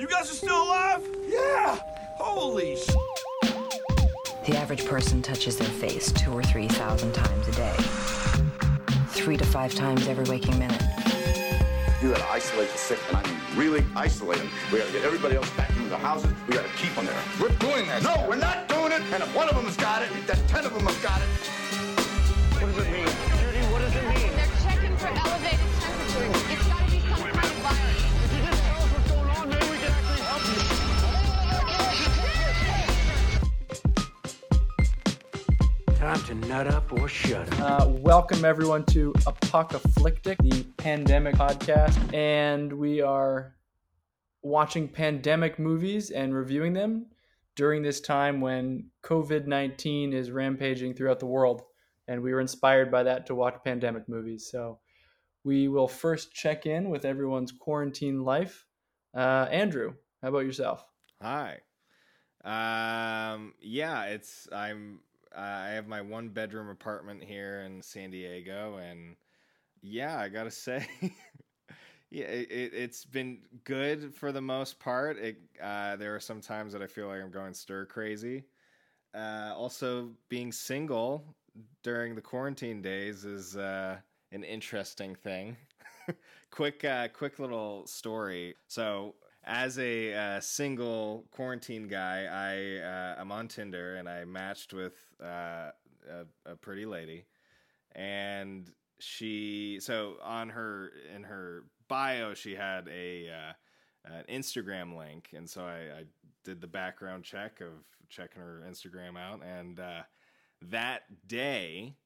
You guys are still alive? Yeah! Holy sh! The average person touches their face two or three thousand times a day. Three to five times every waking minute. You gotta isolate the sick, and I mean really isolate them. We gotta get everybody else back into the houses. We gotta keep them there. We're doing that. No, we're not doing it. And if one of them has got it, then ten of them have got it. What does it mean? Judy, what does it mean? They're checking for elevated Time to nut up or shut up. Uh, welcome everyone to Apocalyptic, the pandemic podcast, and we are watching pandemic movies and reviewing them during this time when COVID nineteen is rampaging throughout the world, and we were inspired by that to watch pandemic movies. So we will first check in with everyone's quarantine life. Uh, Andrew, how about yourself? Hi. Um. Yeah. It's I'm. Uh, I have my one bedroom apartment here in San Diego, and yeah, I gotta say, yeah, it, it's been good for the most part. It. Uh, there are some times that I feel like I'm going stir crazy. Uh, also, being single during the quarantine days is uh, an interesting thing. quick, uh, quick little story. So as a uh, single quarantine guy, I uh, I'm on Tinder and I matched with uh, a, a pretty lady, and she so on her in her bio she had a uh, an Instagram link, and so I, I did the background check of checking her Instagram out, and uh, that day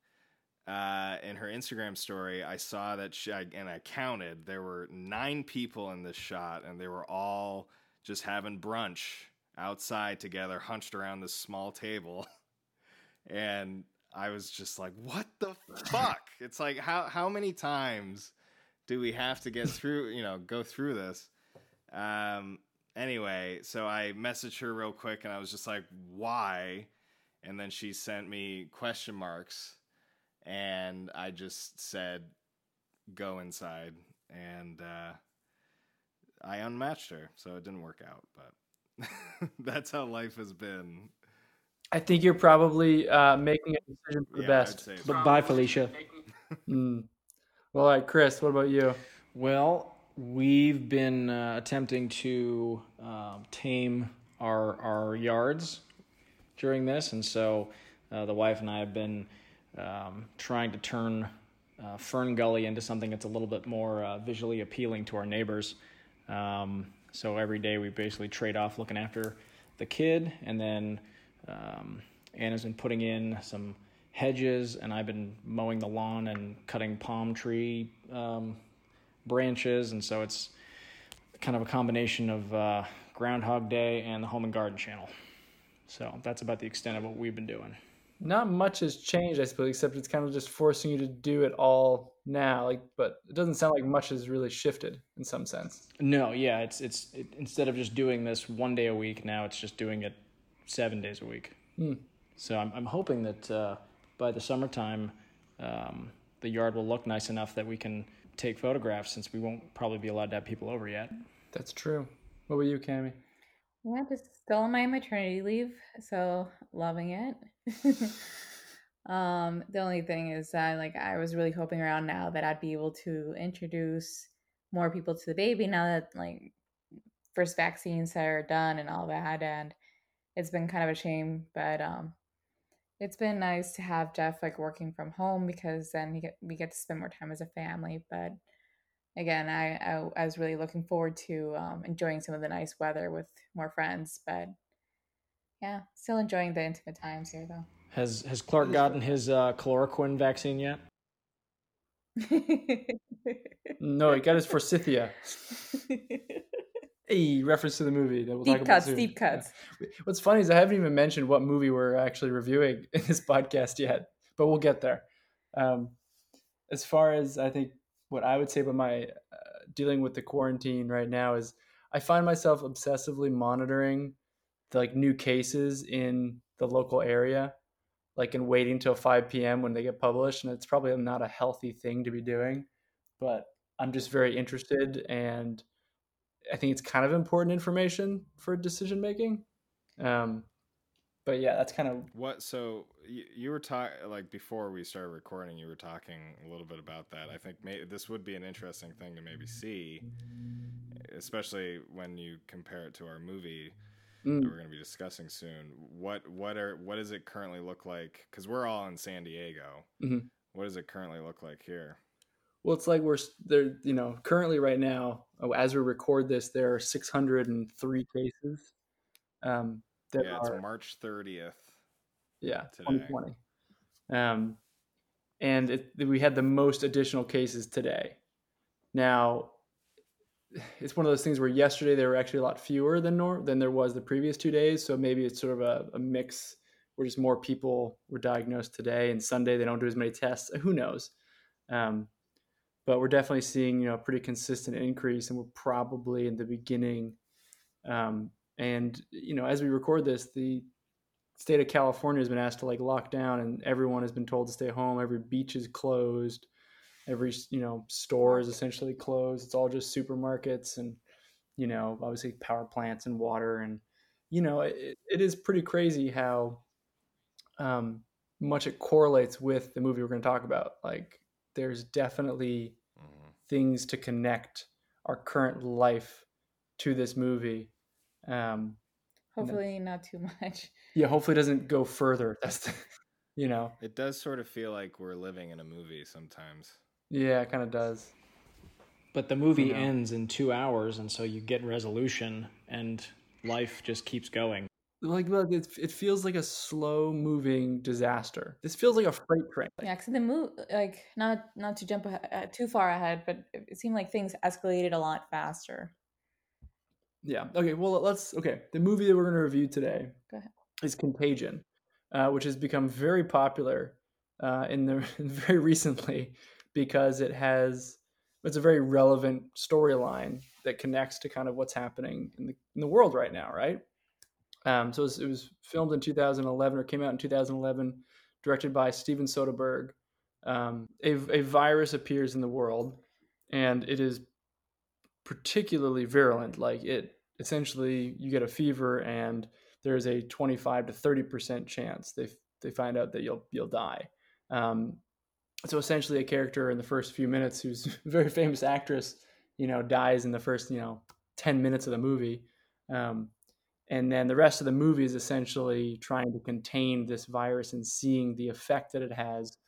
uh, in her Instagram story, I saw that she, I, and I counted, there were nine people in this shot, and they were all just having brunch outside together, hunched around this small table. And I was just like, what the fuck? It's like, how, how many times do we have to get through, you know, go through this? Um, anyway, so I messaged her real quick, and I was just like, why? And then she sent me question marks and I just said, "Go inside," and uh, I unmatched her, so it didn't work out. But that's how life has been. I think you're probably uh, making a decision for the Yeah, best. I'd so. But bye, Felicia. Mm. Well, all right, Chris, what about you? Well, we've been uh, attempting to um, tame our our yards during this, and so uh, the wife and I have been um, trying to turn uh, FernGully into something that's a little bit more uh, visually appealing to our neighbors. Um, so every day we basically trade off looking after the kid, and then um, Anna's been putting in some hedges, and I've been mowing the lawn and cutting palm tree um, branches, and so it's kind of a combination of uh, Groundhog Day and the Home and Garden Channel. So that's about the extent of what we've been doing. Not much has changed, I suppose, except it's kind of just forcing you to do it all now. Like, but it doesn't sound like much has really shifted in some sense. No, yeah, it's it's it, instead of just doing this one day a week, now it's just doing it seven days a week. Hmm. So I'm I'm hoping that uh, by the summertime, um, the yard will look nice enough that we can take photographs, since we won't probably be allowed to have people over yet. That's true. What about you, Cami? Yeah, just still on my maternity leave, so loving it. um, the only thing is that like I was really hoping around now that I'd be able to introduce more people to the baby now that like first vaccines are done and all that and it's been kind of a shame, but um it's been nice to have Jeff like working from home because then he get, we get to spend more time as a family, but again, I, I, I was really looking forward to um, enjoying some of the nice weather with more friends. But yeah, still enjoying the intimate times here though. Has has Clark gotten his uh, chloroquine vaccine yet? No, he got his forsythia. Hey, reference to the movie that we'll talk deep about cuts, soon. deep cuts. Yeah. What's funny is I haven't even mentioned what movie we're actually reviewing in this podcast yet, but we'll get there. Um, as far as I think what I would say about my uh, dealing with the quarantine right now is I find myself obsessively monitoring the like new cases in the local area, like in waiting till 5 p.m. when they get published, and it's probably not a healthy thing to be doing, but I'm just very interested and I think it's kind of important information for decision making. Um, but yeah, that's kind of What? So you, you were talking like before we started recording. You were talking a little bit about that. I think may, this would be an interesting thing to maybe see, especially when you compare it to our movie Mm. that we're going to be discussing soon. What what are what does it currently look like? Because we're all in San Diego. Mhm. What does it currently look like here? well, it's like we're there. You know, currently right now, oh, as we record this, there are 603 cases. Um, yeah, are it's March thirtieth. yeah today. 2020 um and it, we had the most additional cases today now it's one of those things where yesterday there were actually a lot fewer than norm than there was the previous two days so maybe it's sort of a, a mix where just more people were diagnosed today and sunday they don't do as many tests who knows um, but we're definitely seeing you know a pretty consistent increase and we're probably in the beginning um, and you know as we record this the state of California has been asked to like lock down, and everyone has been told to stay home. Every beach is closed. Every you know store is essentially closed. It's all just supermarkets and you know obviously power plants and water and you know it, it is pretty crazy how um, much it correlates with the movie we're going to talk about. Like there's definitely things to connect our current life to this movie. Um, and that- Hopefully, not too much. yeah, hopefully it doesn't go further. That's the, you know, It does sort of feel like we're living in a movie sometimes. Yeah, it kind of does. But the movie know. ends in two hours, and so you get resolution, and life just keeps going. Like, look, it, it feels like a slow moving disaster. This feels like a freight train. Yeah, because the move, like, not not to jump ahe- uh, too far ahead, but it it seemed like things escalated a lot faster. Yeah. Okay. Well, let's. Okay. The movie that we're going to review today Go ahead. is Contagion, uh, which has become very popular uh, in the very recently because it has it's a very relevant storyline that connects to kind of what's happening in the in the world right now, right? Um, so it was, it was filmed in 2011 or came out in 2011, directed by Steven Soderbergh. Um, a, a virus appears in the world, and it is particularly virulent. Like it, essentially, you get a fever, and there's a 25 to 30 percent chance they they find out that you'll you'll die. Um, so essentially, a character in the first few minutes, who's a very famous actress, you know, dies in the first you know 10 minutes of the movie. Um, and then the rest of the movie is essentially trying to contain this virus and seeing the effect that it has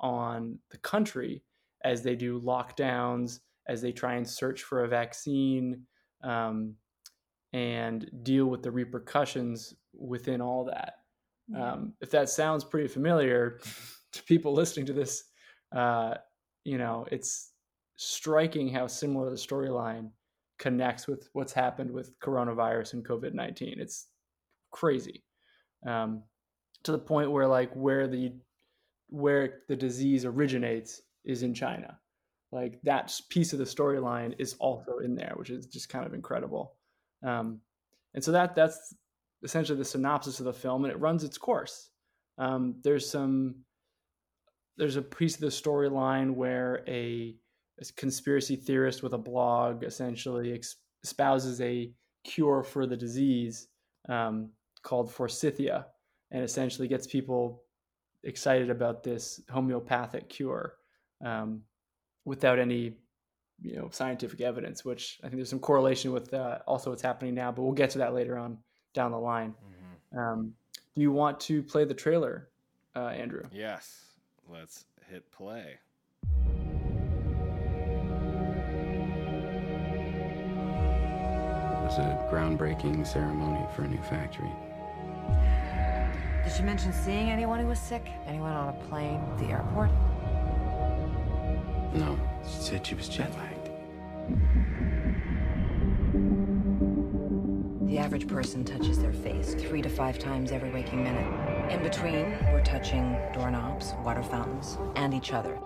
on the country as they do lockdowns, as they try and search for a vaccine, um, and deal with the repercussions within all that. Um, if that sounds pretty familiar to people listening to this, uh, you know, it's striking how similar the storyline connects with what's happened with coronavirus and COVID 19. It's crazy. Um, to the point where like where the where the disease originates is in China. Like that piece of the storyline is also in there, which is just kind of incredible. Um, and so that that's essentially the synopsis of the film, and it runs its course. Um, there's some there's a piece of the storyline where a, a conspiracy theorist with a blog essentially espouses a cure for the disease um, called forsythia, and essentially gets people excited about this homeopathic cure um, without any you know scientific evidence which i think there's some correlation with uh, also what's happening now but we'll get to that later on down the line. Um, do you want to play the trailer uh, andrew? Yes. Let's hit play. It was a groundbreaking ceremony for a new factory. Did she mention seeing anyone who was sick? Anyone on a plane, the airport? No, she said she was jet lagged. The average person touches their face three to five times every waking minute. In between, we're touching doorknobs, water fountains, and each other.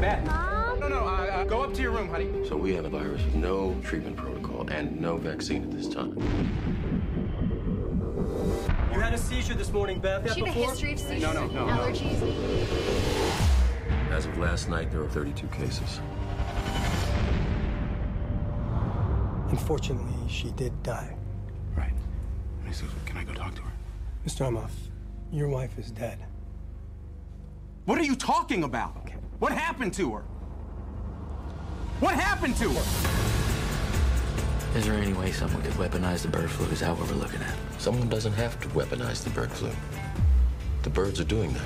Beth. No, no, uh, uh, go up to your room, honey. So we have a virus with no treatment protocol and no vaccine at this time. You had a seizure this morning, Beth. Does she have a before? history of seizures No, no, and no, no. allergies? As of last night, there were 32 cases. Unfortunately, she did die. Right. Can I go talk to her? Mr. Emhoff, your wife is dead. What are you talking about? What happened to her? What happened to her? Is there any way someone could weaponize the bird flu? Is that what we're looking at? Someone doesn't have to weaponize the bird flu. The birds are doing that.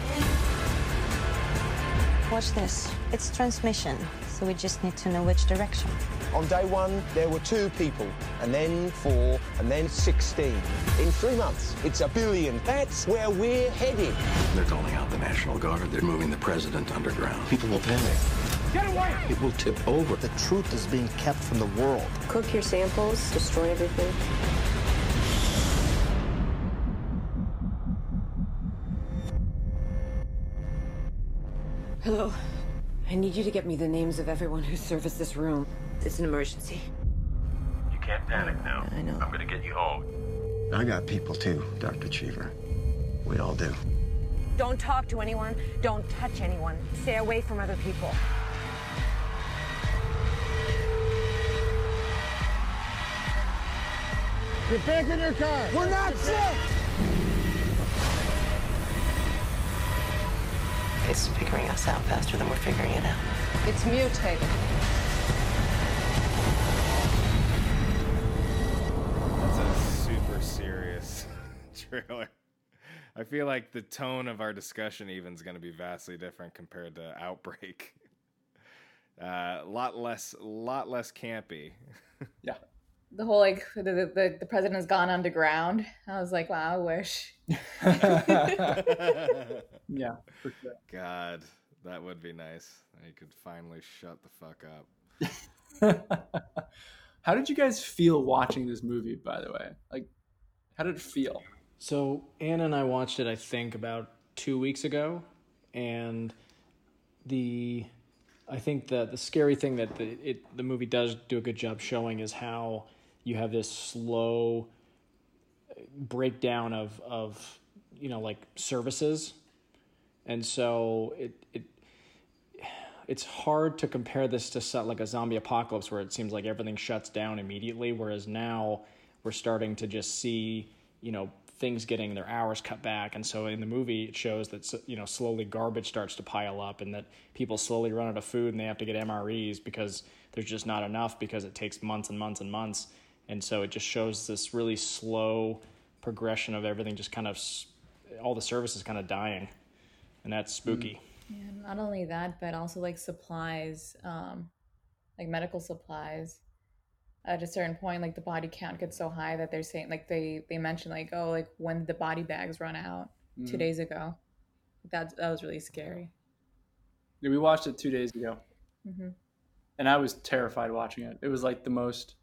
Watch this. It's transmission, so we just need to know which direction. On day one, there were two people, and then four, and then 16. In three months, it's a billion. That's where we're headed. They're calling out the National Guard. They're moving the president underground. People will panic. Get away! It will tip over. The truth is being kept from the world. Cook your samples, destroy everything. Hello. I need you to get me the names of everyone who serviced this room. It's an emergency. You can't panic now. I know. I'm gonna get you home. I got people too, Dr. Cheever. We all do. Don't talk to anyone. Don't touch anyone. Stay away from other people. Get back in your car. We're not sick. It's figuring us out faster than we're figuring it out. It's mutated. That's a super serious trailer. I feel like the tone of our discussion even is going to be vastly different compared to Outbreak. A uh, lot less, lot less campy. yeah. The whole like the, the the president has gone underground. I was like, wow, I wish. yeah, for sure. God, that would be nice. You could finally shut the fuck up. how did you guys feel watching this movie? By the way, like, how did it feel? So Anna and I watched it, I think, about two weeks ago, and the I think that the scary thing that the it the movie does do a good job showing is how you have this slow breakdown of of you know like services, and so it it it's hard to compare this to set like a zombie apocalypse where it seems like everything shuts down immediately, whereas now we're starting to just see you know things getting their hours cut back. And so in the movie it shows that you know slowly garbage starts to pile up and that people slowly run out of food and they have to get MREs because there's just not enough because it takes months and months and months and so it just shows this really slow progression of everything just kind of all the services kind of dying. And that's spooky. Yeah not only that but also like supplies um like medical supplies. At a certain point like the body count gets so high that they're saying like they they mentioned like oh like when the body bags run out? Mm-hmm. two days ago. That that was really scary. Yeah, we watched it two days ago. Mm-hmm. and i was terrified watching it. It was like the most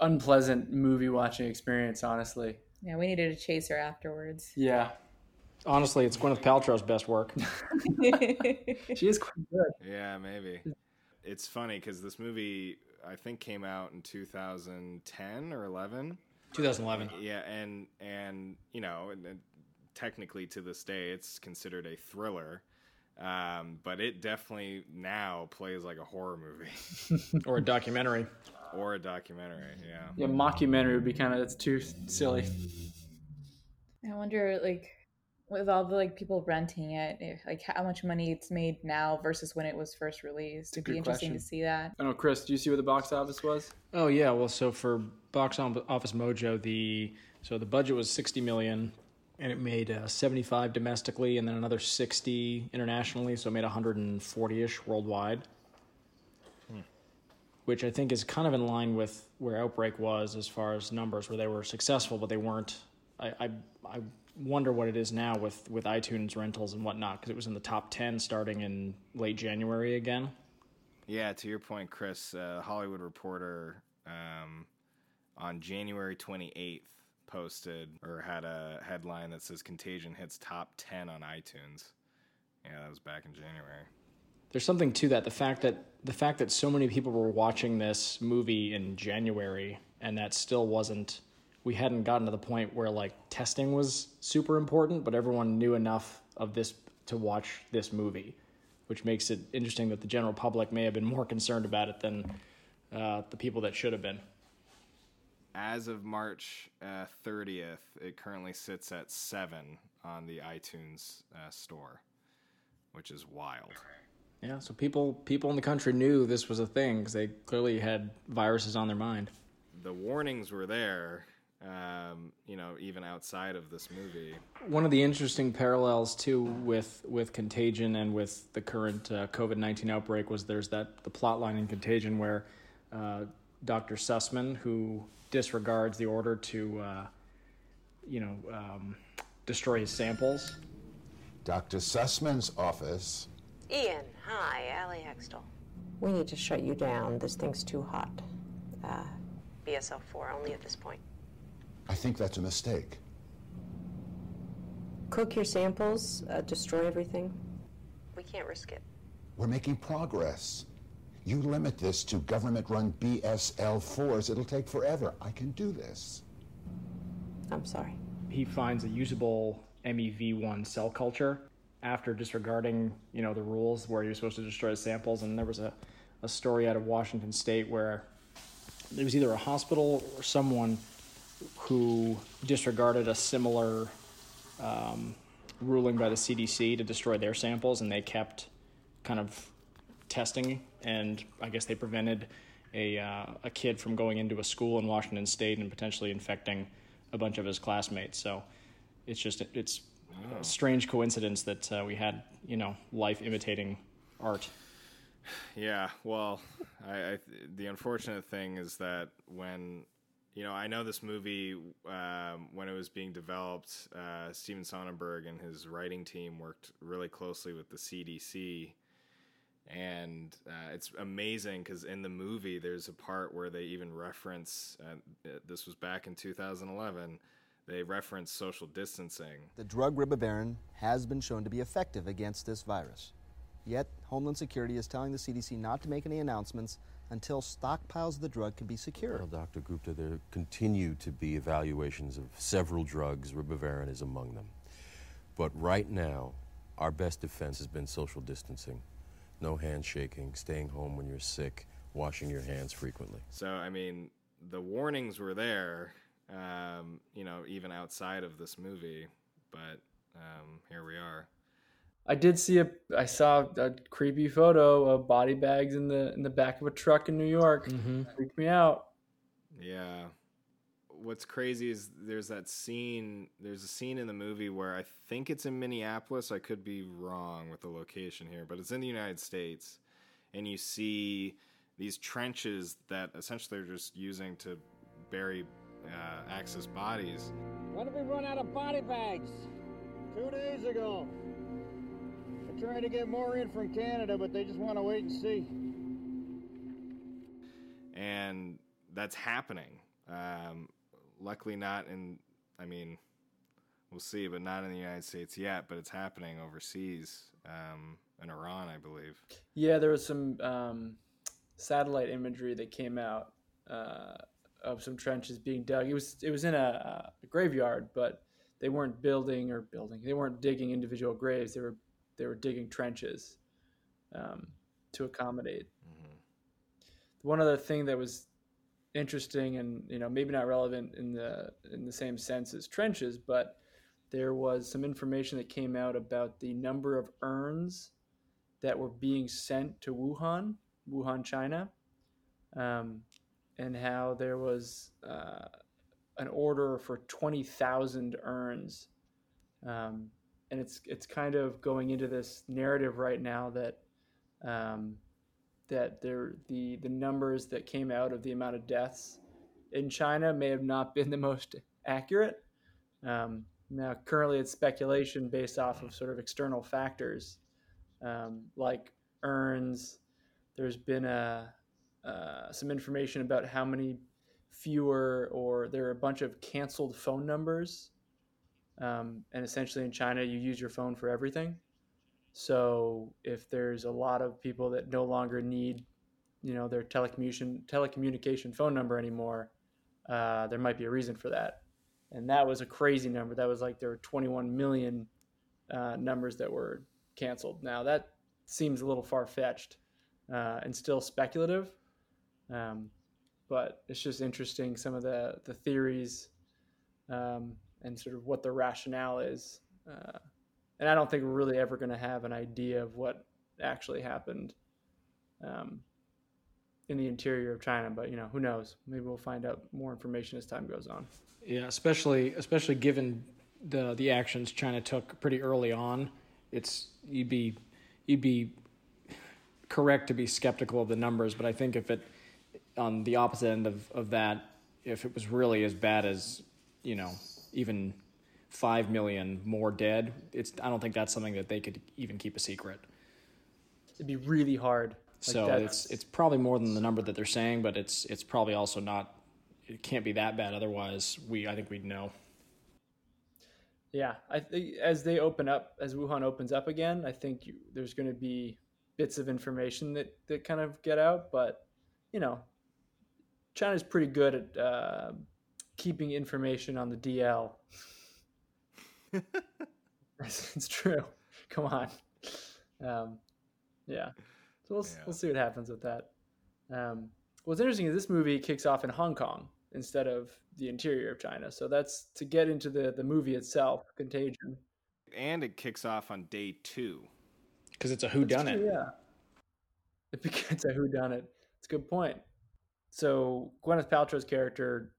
unpleasant movie watching experience honestly. Yeah we needed a chaser afterwards. Yeah. Honestly it's gwyneth paltrow's best work. She is quite good. Yeah maybe. It's funny because this movie I think came out in 2010 or 11. 2011. Yeah, and and you know, and, and technically to this day, it's considered a thriller. Um, but it definitely now plays like a horror movie. Or a documentary or a documentary. Yeah. Yeah, mockumentary would be kind of it's too silly. I wonder, like, with all the like people renting it, if, like how much money it's made now versus when it was first released. It'd be interesting question. to see that. I know, Chris. Do you see what the box office was? Oh yeah, well, so for Box Office Mojo, the so the budget was sixty million, and it made uh, seventy five domestically, and then another sixty internationally. So it made one hundred and forty ish worldwide. Which I think is kind of in line with where Outbreak was as far as numbers, where they were successful, but they weren't. I, I, I wonder what it is now with with iTunes rentals and whatnot because it was in the top ten starting in late January again. Yeah, to your point, Chris, uh, Hollywood Reporter um, on January twenty eighth posted or had a headline that says "Contagion hits top ten on iTunes." Yeah, that was back in January. There's something to that. The fact that the fact that so many people were watching this movie in January and that still wasn't we hadn't gotten to the point where like testing was super important, but everyone knew enough of this to watch this movie, which makes it interesting that the general public may have been more concerned about it than uh, the people that should have been. As of March uh, 30th, it currently sits at seven on the iTunes uh, store, which is wild. Yeah, so people people in the country knew this was a thing because they clearly had viruses on their mind. The warnings were there, um, you know, even outside of this movie. One of the interesting parallels too with with Contagion and with the current uh, COVID nineteen outbreak was there's that the plot line in Contagion where uh, Dr. Sussman, who disregards the order to, uh, you know, um, destroy his samples. Dr. Sussman's office. Ian, hi, Allie Hextall. We need to shut you down. This thing's too hot. Uh, BSL 4 only at this point. I think that's a mistake. Cook your samples, uh, destroy everything. We can't risk it. We're making progress. You limit this to government run BSL 4s, it'll take forever. I can do this. I'm sorry. He finds a usable MEV1 cell culture after disregarding, you know, the rules where you're supposed to destroy the samples. And there was a, a story out of Washington State where there was either a hospital or someone who disregarded a similar um, ruling by the CDC to destroy their samples, and they kept kind of testing, and I guess they prevented a uh, a kid from going into a school in Washington State and potentially infecting a bunch of his classmates. So it's just it's a strange coincidence that uh, we had you know life imitating art. Yeah, well, I, I the unfortunate thing is that when you know, I know this movie um, when it was being developed. Uh, Steven Sonnenberg and his writing team worked really closely with the CDC, and uh, it's amazing because in the movie there's a part where they even reference. Uh, this was back in 2011. They reference social distancing. The drug ribavirin has been shown to be effective against this virus. Yet, Homeland Security is telling the CDC not to make any announcements until stockpiles of the drug can be secured. Well, Dr. Gupta, there continue to be evaluations of several drugs. Ribavirin is among them. But right now, our best defense has been social distancing. No handshaking, staying home when you're sick, washing your hands frequently. So, I mean, the warnings were there, um, you know, even outside of this movie, but um, here we are. I did see a I saw a creepy photo of body bags in the in the back of a truck in New York. Mm-hmm. Freaked me out. Yeah. What's crazy is there's that scene there's a scene in the movie where I think it's in Minneapolis. I could be wrong with the location here, but it's in the United States and you see these trenches that essentially they're just using to bury uh, Axis bodies. When did we run out of body bags? Two days ago They're trying to get more in from Canada, but they just want to wait and see. And that's happening. Um, luckily, not in, I mean, we'll see, but not in the United States yet, but it's happening overseas um, in Iran, I believe. Yeah, there was some um, satellite imagery that came out uh, of some trenches being dug. It was it was in a, a graveyard, but they weren't building or building. They weren't digging individual graves. They were they were digging trenches um, to accommodate. Mm-hmm. One other thing that was interesting and you know maybe not relevant in the in the same sense as trenches, but there was some information that came out about the number of urns that were being sent to Wuhan, Wuhan, China, um, and how there was uh, an order for twenty thousand urns um, and it's it's kind of going into this narrative right now that um, that there the the numbers that came out of the amount of deaths in China may have not been the most accurate. Um, now, currently, it's speculation based off of sort of external factors um, like urns. There's been a uh, some information about how many fewer or there are a bunch of canceled phone numbers um, and essentially in China, you use your phone for everything. So if there's a lot of people that no longer need, you know, their telecommunication telecommunication phone number anymore, uh, there might be a reason for that. And that was a crazy number. That was like there were 21 million uh, numbers that were canceled. Now that seems a little far fetched uh, and still speculative, Um, but it's just interesting some of the the theories um, and sort of what the rationale is. Uh, and I don't think we're really ever going to have an idea of what actually happened um, in the interior of China. But you know, who knows? Maybe we'll find out more information as time goes on. Yeah, especially especially given the the actions China took pretty early on. It's you'd be you'd be correct to be skeptical of the numbers, but I think if it on the opposite end of, of that, if it was really as bad as, you know, even five million more dead, it's I don't think that's something that they could even keep a secret. It'd be really hard. Like so that's- it's it's probably more than the number that they're saying, but it's it's probably also not it can't be that bad. Otherwise, we I think we'd know. Yeah, I think as they open up, as Wuhan opens up again, I think you, there's going to be bits of information that that kind of get out. But you know, China's pretty good at uh, keeping information on the DL. it's true. Come on. Um, yeah. So we'll we'll see what happens with that. Um, what's interesting is this movie kicks off in Hong Kong instead of the interior of China. So that's to get into the the movie itself, Contagion. And it kicks off on day two. Because it's a who done it. Yeah. It begins a who done it. It's a good point. So Gwyneth Paltrow's character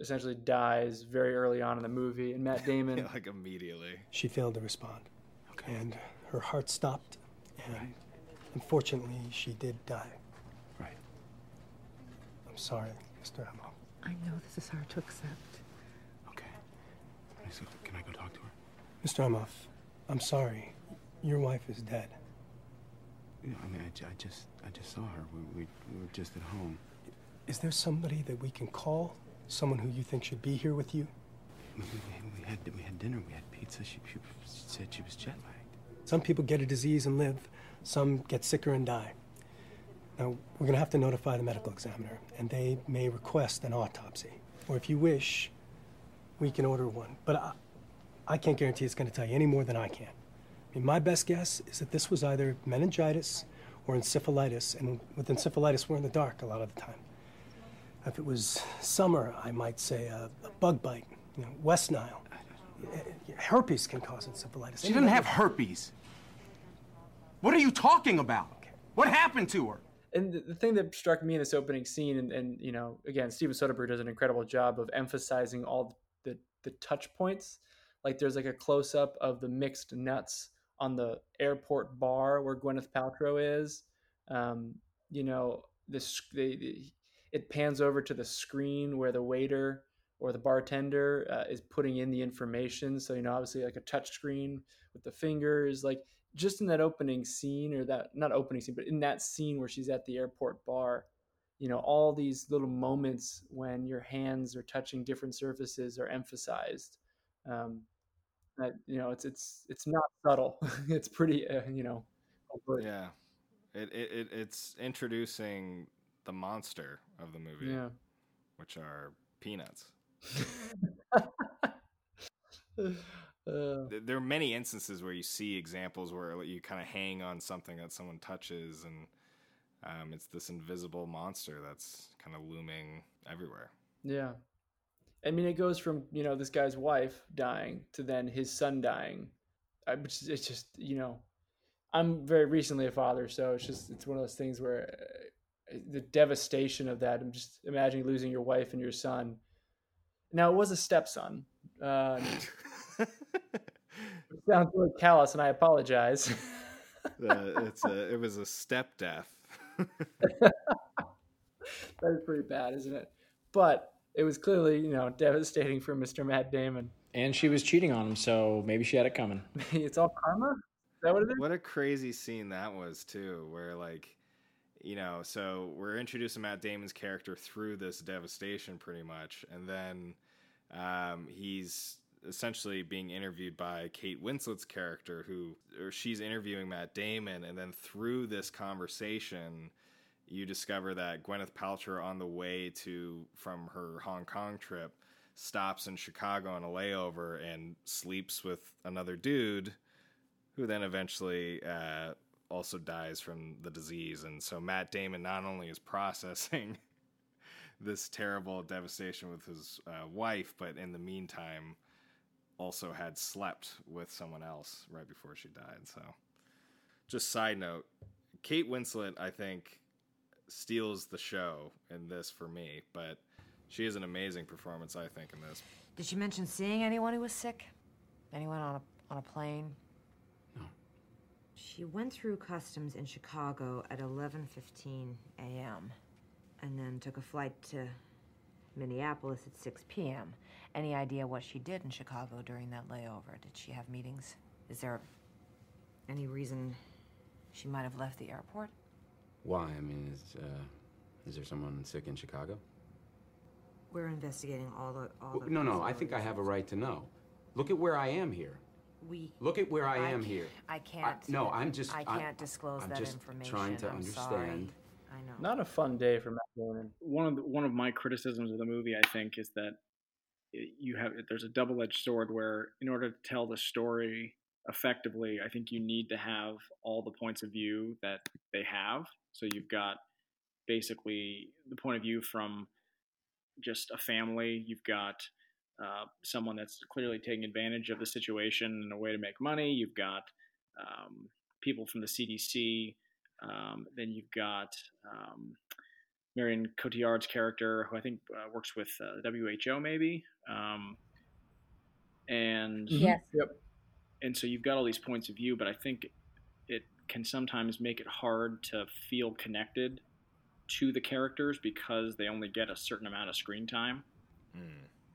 essentially dies very early on in the movie, and Matt Damon. like immediately. She failed to respond. And her heart stopped. And unfortunately, she did die. Right. I'm sorry, Mr. Emhoff. I know this is hard to accept. So, can I go talk to her? Mr. Emhoff, I'm sorry. Your wife is dead. Yeah, I mean, I, I just, I just saw her. We, we, we were just at home. Is there somebody that we can call? Someone who you think should be here with you? We, we, we had, we had dinner. We had pizza. She, she said she was jet lagged. Some people get a disease and live. Some get sicker and die. Now, we're going to have to notify the medical examiner, and they may request an autopsy. Or if you wish, we can order one. But I, I can't guarantee it's going to tell you any more than I can. I mean, my best guess is that this was either meningitis or encephalitis, and with encephalitis, we're in the dark a lot of the time. If it was summer, I might say a, a bug bite, you know, West Nile. Herpes can cause encephalitis. She didn't have herpes. What are you talking about? What happened to her? And the, the thing that struck me in this opening scene, and, and you know, again, Steven Soderbergh does an incredible job of emphasizing all the the touch points. Like there's like a close up of the mixed nuts on the airport bar where Gwyneth Paltrow is. Um, you know, this they, they, it pans over to the screen where the waiter or the bartender uh, is putting in the information. So you know, obviously like a touch screen with the fingers, like just in that opening scene or that not opening scene, but in that scene where she's at the airport bar, you know, all these little moments when your hands are touching different surfaces are emphasized. Um, that you know, it's it's it's not subtle. it's pretty, uh, you know, overt. Yeah. It, it, it it's introducing the monster of the movie. Yeah. Which are peanuts. Uh, there are many instances where you see examples where you kind of hang on something that someone touches and um, it's this invisible monster that's kind of looming everywhere Yeah. I mean, it goes from, you know, this guy's wife dying to then his son dying. I, it's just, you know, I'm very recently a father, so it's just, it's one of those things where uh, the devastation of that, I'm just imagining losing your wife and your son. Now, it was a stepson. Uh, it sounds really callous, and I apologize. uh, it's a, it was a step death that is pretty bad, isn't it? But it was clearly, you know, devastating for Mr. Matt Damon. And she was cheating on him, so maybe she had it coming. it's all karma. Is that what it is? What a crazy scene that was too, where like, you know, so we're introducing Matt Damon's character through this devastation pretty much, and then um, he's essentially being interviewed by Kate Winslet's character, who or she's interviewing Matt Damon, and then through this conversation, you discover that Gwyneth Paltrow on the way to from her Hong Kong trip stops in Chicago on a layover and sleeps with another dude who then eventually uh, also dies from the disease. And so Matt Damon not only is processing this terrible devastation with his uh, wife, but in the meantime, also had slept with someone else right before she died. So, just side note, Kate Winslet, I think, steals the show in this for me, but she is an amazing performance, I think, in this. Did she mention seeing anyone who was sick? Anyone on a on a plane? She went through customs in Chicago at 11:15 a.m. and then took a flight to Minneapolis at 6 p.m. Any idea what she did in Chicago during that layover? Did she have meetings? Is there any reason she might have left the airport? Why? I mean, is uh, is there someone sick in Chicago? We're investigating all the all the No, no. I think I have a right to know. Look at where I am here. We Look at where I I am here. I can't. no, I'm just. I I'm- can't disclose I'm that just information. trying to I'm understand. sorry. I know. Not a fun day for Matt Damon. one of the, one of my criticisms of the movie, I think, is that you have there's a double edged sword where in order to tell the story effectively, I think you need to have all the points of view that they have. So you've got basically the point of view from just a family. You've got uh, someone that's clearly taking advantage of the situation in a way to make money. You've got um, people from the CDC. Um, then you've got um, Marion Cotillard's character, who I think uh, works with uh, the WHO, maybe. Um, and Yes. Yep. and so you've got all these points of view, but I think it can sometimes make it hard to feel connected to the characters because they only get a certain amount of screen time.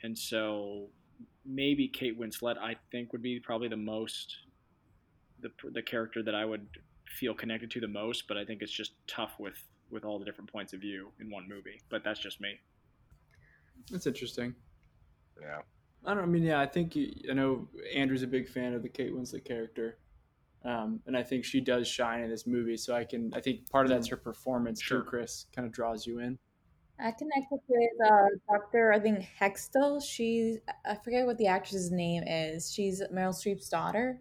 And so maybe Kate Winslet, I think, would be probably the most the the character that I would feel connected to the most. But I think it's just tough with with all the different points of view in one movie. But that's just me. That's interesting. Yeah. I don't. I mean, yeah, I think you, I know Andrew's a big fan of the Kate Winslet character, um, and I think she does shine in this movie. So I can. I think part of that's her performance Sure. too. Chris kind of draws you in. I connected with uh, Dr. I think Hextall. She's I forget what the actress's name is. She's Meryl Streep's daughter.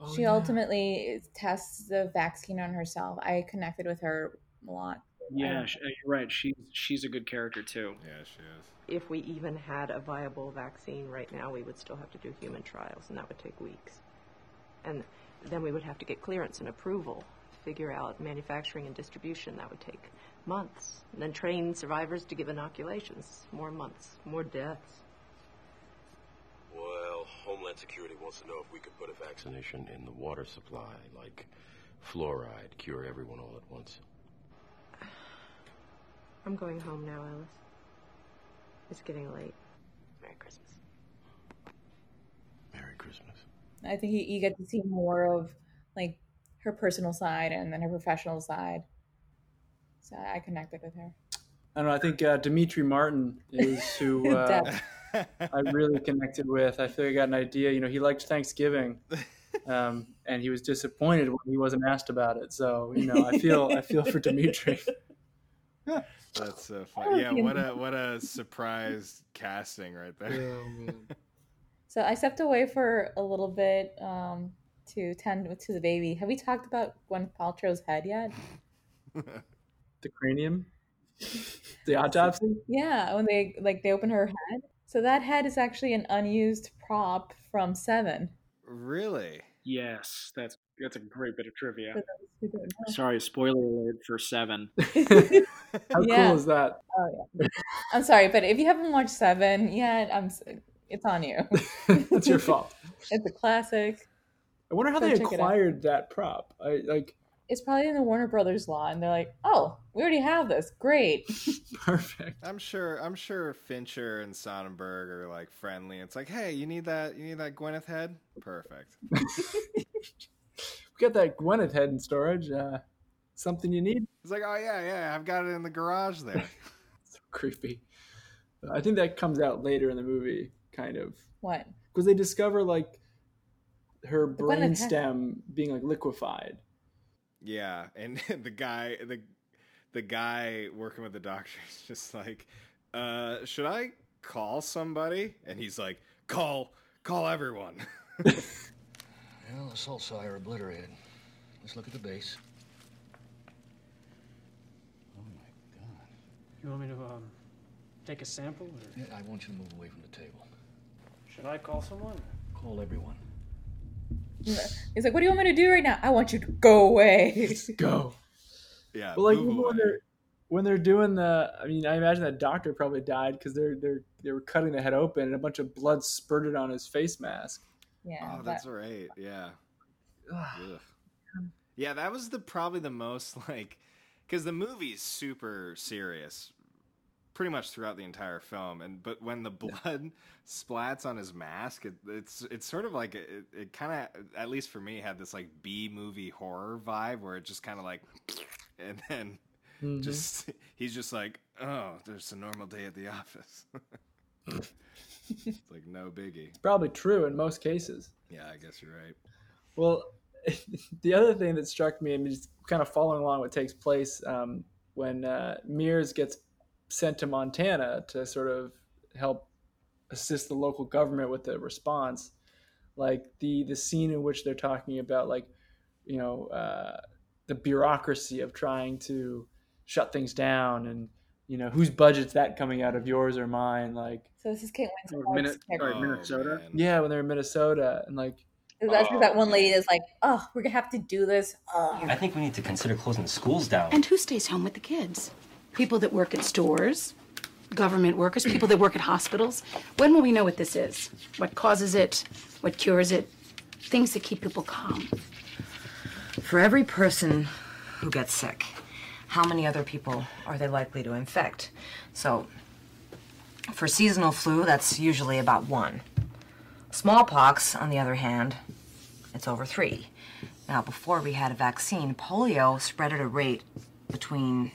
Oh, she yeah. ultimately tests the vaccine on herself. I connected with her a lot. Yeah, sh- you're right. She's she's a good character too. Yeah, she is. If we even had a viable vaccine right now, we would still have to do human trials, and that would take weeks. And then we would have to get clearance and approval, figure out manufacturing and distribution. That would take months. And then train survivors to give inoculations. More months, more deaths. Well, Homeland Security wants to know if we could put a vaccination in the water supply, like fluoride, cure everyone all at once. I'm going home now, Alice. It's getting late. Merry Christmas. Merry Christmas. I think you, you get to see more of like her personal side and then her professional side. So I connected with her. I don't know. I think uh, Demetri Martin is who uh, I really connected with. I feel like I got an idea. You know, he liked Thanksgiving, um, and he was disappointed when he wasn't asked about it. So you know, I feel I feel for Dimitri. That's so funny. Yeah, yeah. what a what a surprise casting right there. So I stepped away for a little bit um, to tend to the baby. Have we talked about Gwyneth Paltrow's head yet? the cranium, the autopsy. Yeah, when they like they open her head. So that head is actually an unused prop from Seven. Really? Yes, that's that's a great bit of trivia. For those who don't know. Sorry, spoiler alert for Seven. How Yeah. cool is that? Oh yeah. I'm sorry, but if you haven't watched Seven yet, I'm it's on you. it's your fault. It's a classic. I wonder how Go they check it out. acquired that prop. I like It's probably in the Warner Brothers law, and they're like, "Oh, we already have this. Great." perfect. I'm sure I'm sure Fincher and Sonnenberg are like friendly. It's like, hey, you need that you need that Gwyneth head? Perfect. we got that Gwyneth head in storage. Uh, something you need? It's like, oh yeah, yeah, I've got it in the garage there. So creepy. I think that comes out later in the movie, kind of, What? because they discover like her Gwyneth brain stem being like liquefied. Yeah, and the guy the the guy working with the doctor is just like, uh, should I call somebody? And he's like, call call everyone. Well, the sulci are obliterated. Let's look at the base. Oh my god. You want me to um, take a sample? Or Yeah, I want you to move away from the table. should I call someone? Call everyone. He's like, "What do you want me to do right now? I want you to go away." Go. Yeah. But like move when away. they're when they're doing the, I mean, I imagine that doctor probably died because they're they're they were cutting the head open and a bunch of blood spurted on his face mask. Yeah. Oh, that's right. Yeah. Yeah, that was the probably the most like because the movie's super serious, pretty much throughout the entire film. And but when the blood splats on his mask, it, it's it's sort of like it, it kind of at least for me had this like B movie horror vibe where it just kind of like and then Mhm. just he's just like oh there's a normal day at the office. it's like no biggie. It's probably true in most cases. Yeah, I guess you're right. Well, the other thing that struck me, I mean, just kind of following along what takes place um, when uh, Mears gets sent to Montana to sort of help assist the local government with the response, like the the scene in which they're talking about like, you know, uh, the bureaucracy of trying to shut things down and you know whose budget's that coming out of yours or mine like So this is Kate or Winslet's sorry, Minnesota yeah when they're in Minnesota and like That's because that one lady is like, "Oh, we're gonna have to do this." Oh. I think we need to consider closing the schools down. And who stays home with the kids? People that work at stores, government workers, people that work at hospitals. When will we know what this is? What causes it? What cures it? Things that keep people calm. For every person who gets sick, how many other people are they likely to infect? So, for seasonal flu, that's usually about one. Smallpox, on the other hand, it's over three. Now, before we had a vaccine, polio spread at a rate between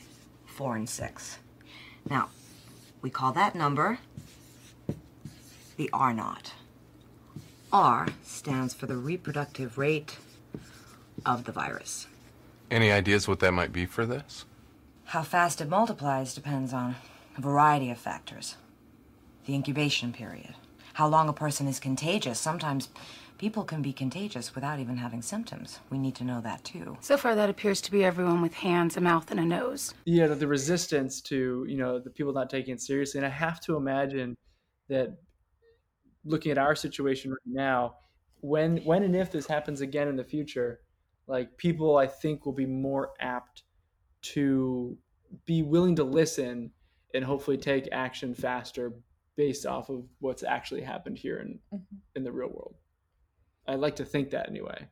four and six. Now, we call that number the R naught. R stands for the reproductive rate of the virus. Any ideas what that might be for this? How fast it multiplies depends on a variety of factors. The incubation period, how long a person is contagious. Sometimes people can be contagious without even having symptoms. We need to know that too. So far, that appears to be everyone with hands, a mouth, and a nose. yeah the resistance to you know the people not taking it seriously and i have to imagine that looking at our situation right now when when and if this happens again in the future like people i think will be more apt to be willing to listen and hopefully take action faster based off of what's actually happened here in mm-hmm. in the real world i like to think that anyway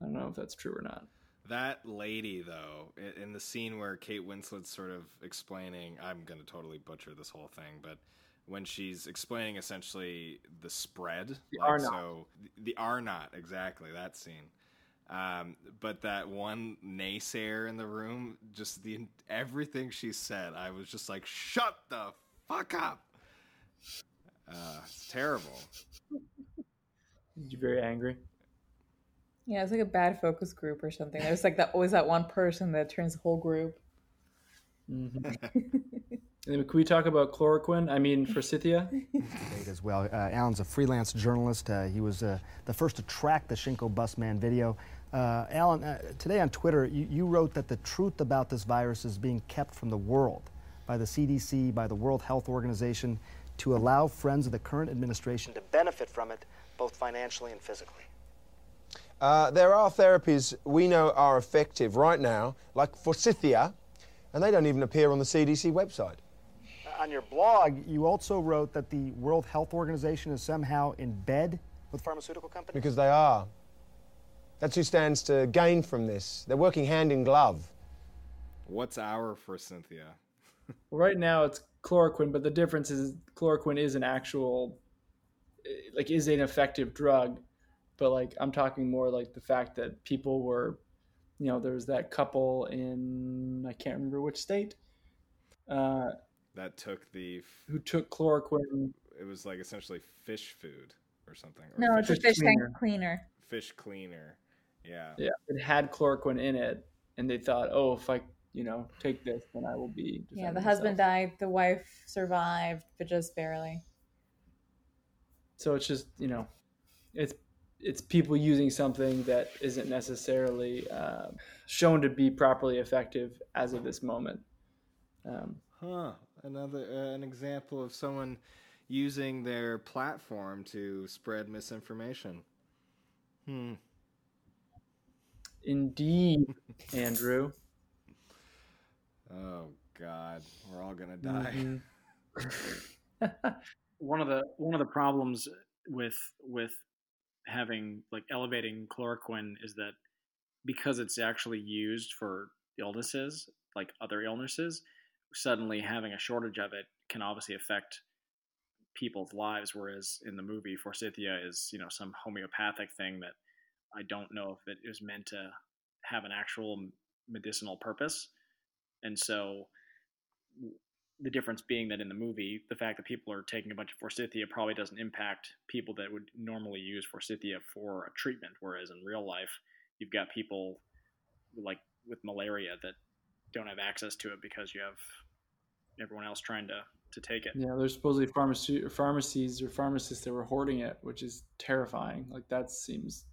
i don't know if that's true or not That lady, though, in the scene where Kate Winslet's sort of explaining, I'm going to totally butcher this whole thing, but when she's explaining essentially the spread, The like, so the R naught exactly that scene. Um, but that one naysayer in the room, just the everything she said, I was just like, shut the fuck up. Uh, it's terrible. You're very angry Yeah, it's like a bad focus group or something. There's like that always that one person that turns the whole group. Mm-hmm. And can we talk about chloroquine? I mean, forsythia? debate as well. Uh, Alan's a freelance journalist. Uh, he was uh, the first to track the Shinko Busman video. Uh, Alan, uh, today on Twitter, you, you wrote that the truth about this virus is being kept from the world by the CDC, by the World Health Organization, to allow friends of the current administration to benefit from it, both financially and physically. Uh, there are therapies we know are effective right now, like Forsythia, and they don't even appear on the CDC website. On your blog, you also wrote that the World Health Organization is somehow in bed with pharmaceutical companies. Because they are. That's who stands to gain from this. They're working hand in glove. What's our forsythia? Well, right now it's chloroquine, but the difference is chloroquine is an actual, like, is an effective drug. But like, I'm talking more like the fact that people were, you know, there was that couple in I can't remember which state, uh, That took the. f- who took chloroquine. It was like essentially fish food or something. or No, it's a fish tank cleaner. cleaner. Fish cleaner. Yeah. Yeah, it had chloroquine in it, and they thought, oh, if I, you know, take this, then I will be. Yeah, the defending husband myself. died, the wife survived, but just barely. So it's just you know, it's it's people using something that isn't necessarily uh, shown to be properly effective as of this moment. Um, Huh. another uh, an example of someone using their platform to spread misinformation. Hmm. Indeed, Andrew. Oh God, we're all gonna die. Mhm. one of the one of the problems with with having like elevating chloroquine is that because it's actually used for illnesses like other illnesses suddenly having a shortage of it can obviously affect people's lives whereas in the movie forsythia is you know some homeopathic thing that i don't know if it is meant to have an actual medicinal purpose. And so the difference being that in the movie, the fact that people are taking a bunch of forsythia probably doesn't impact people that would normally use forsythia for a treatment. Whereas in real life, you've got people like with malaria that don't have access to it because you have everyone else trying to to take it. Yeah, there's supposedly pharmacy pharmacies or pharmacists that were hoarding it, which is terrifying. Like that seems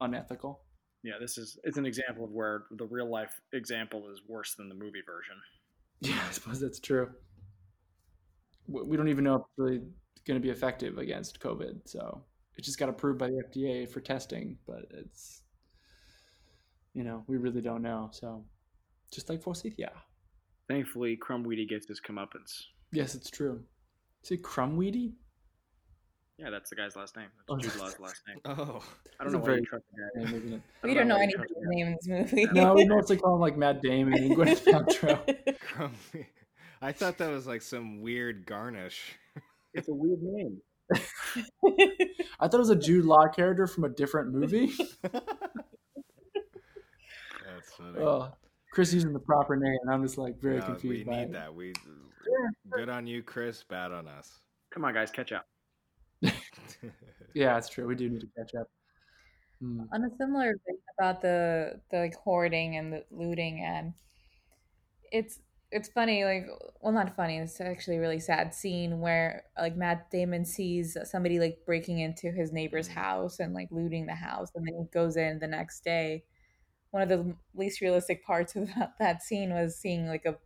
unethical. Yeah, this is it's an example of where the real life example is worse than the movie version. Yeah, I suppose that's true. We don't even know if it's really going to be effective against COVID, so it just got approved by the FDA for testing, but it's you know we really don't know. So just like forsythia. Thankfully, Krumwiede gets his comeuppance. Yes, it's true. Say Krumwiede? Yeah, that's the guy's last name. Oh, That's Jude Law's last name. Oh, I don't That's know a why very you trust the guy. name, isn't it? We don't know why you any trust name in this movie. No, we mostly call him like Matt Damon and Gwyneth Paltrow. I thought that was like some weird garnish. It's a weird name. I thought it was a Jude Law character from a different movie. That's funny. oh, Chris using the proper name, and I'm just like very No, confused we by need it. that. We good on you, Chris. Bad on us. Come on, guys, catch up. Yeah, it's true. We do need to catch up. Hmm. on a similar thing about the the like hoarding and the looting and it's it's funny like well not funny it's actually a really sad scene where like matt damon sees somebody like breaking into his neighbor's house and like looting the house and then he goes in the next day one of the least realistic parts of that, that scene was seeing like a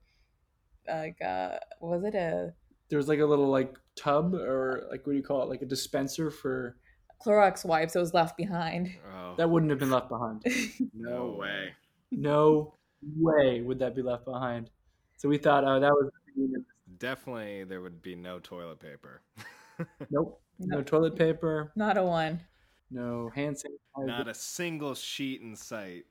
like uh was it a There was like a little like tub or like what do you call it? Like a dispenser for Clorox wipes that was left behind. Oh, that wouldn't have been left behind. no way. No way would that be left behind. So we thought, oh, that was Definitely, there would be no toilet paper. nope. No toilet paper. Not a one. No hand sanitizer. Not a single sheet in sight.